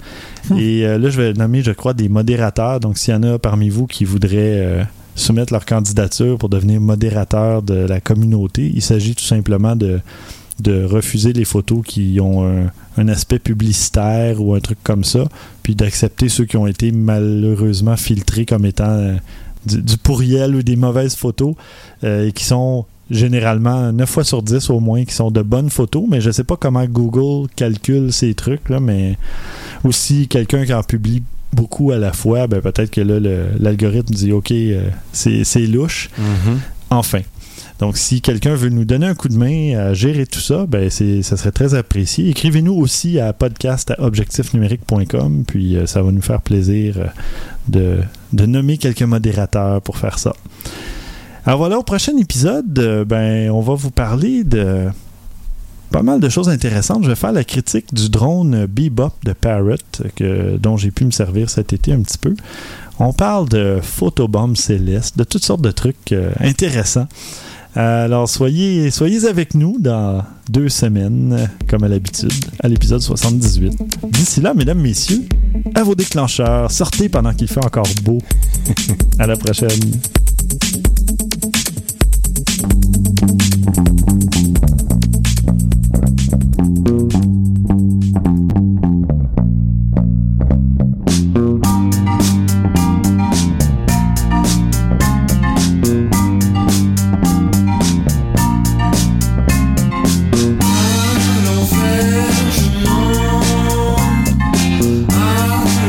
Et euh, là, je vais nommer, je crois, des modérateurs. Donc, s'il y en a parmi vous qui voudraient euh, soumettre leur candidature pour devenir modérateur de la communauté, il s'agit tout simplement de, de refuser les photos qui ont un, un aspect publicitaire ou un truc comme ça, puis d'accepter ceux qui ont été malheureusement filtrés comme étant du, du pourriel ou des mauvaises photos euh, et qui sont généralement 9 fois sur 10 au moins qui sont de bonnes photos, mais je sais pas comment Google calcule ces trucs, là, mais aussi quelqu'un qui en publie beaucoup à la fois, ben peut-être que là, l'algorithme dit OK, euh, c'est louche. Mhm. Enfin. Donc, si quelqu'un veut nous donner un coup de main à gérer tout ça, ben ça serait très apprécié. Écrivez-nous aussi à podcast à objectifnumérique.com, puis euh, ça va nous faire plaisir euh, de, de nommer quelques modérateurs pour faire ça. Alors voilà, au prochain épisode, euh, ben, on va vous parler de pas mal de choses intéressantes. Je vais faire la critique du drone Bebop de Parrot, que, dont j'ai pu me servir cet été un petit peu. On parle de photobombes célestes, de toutes sortes de trucs euh, intéressants. Euh, alors, soyez, soyez avec nous dans deux semaines, comme à l'habitude, à l'épisode 78. D'ici là, mesdames, messieurs, à vos déclencheurs, sortez pendant qu'il fait encore beau. à la prochaine.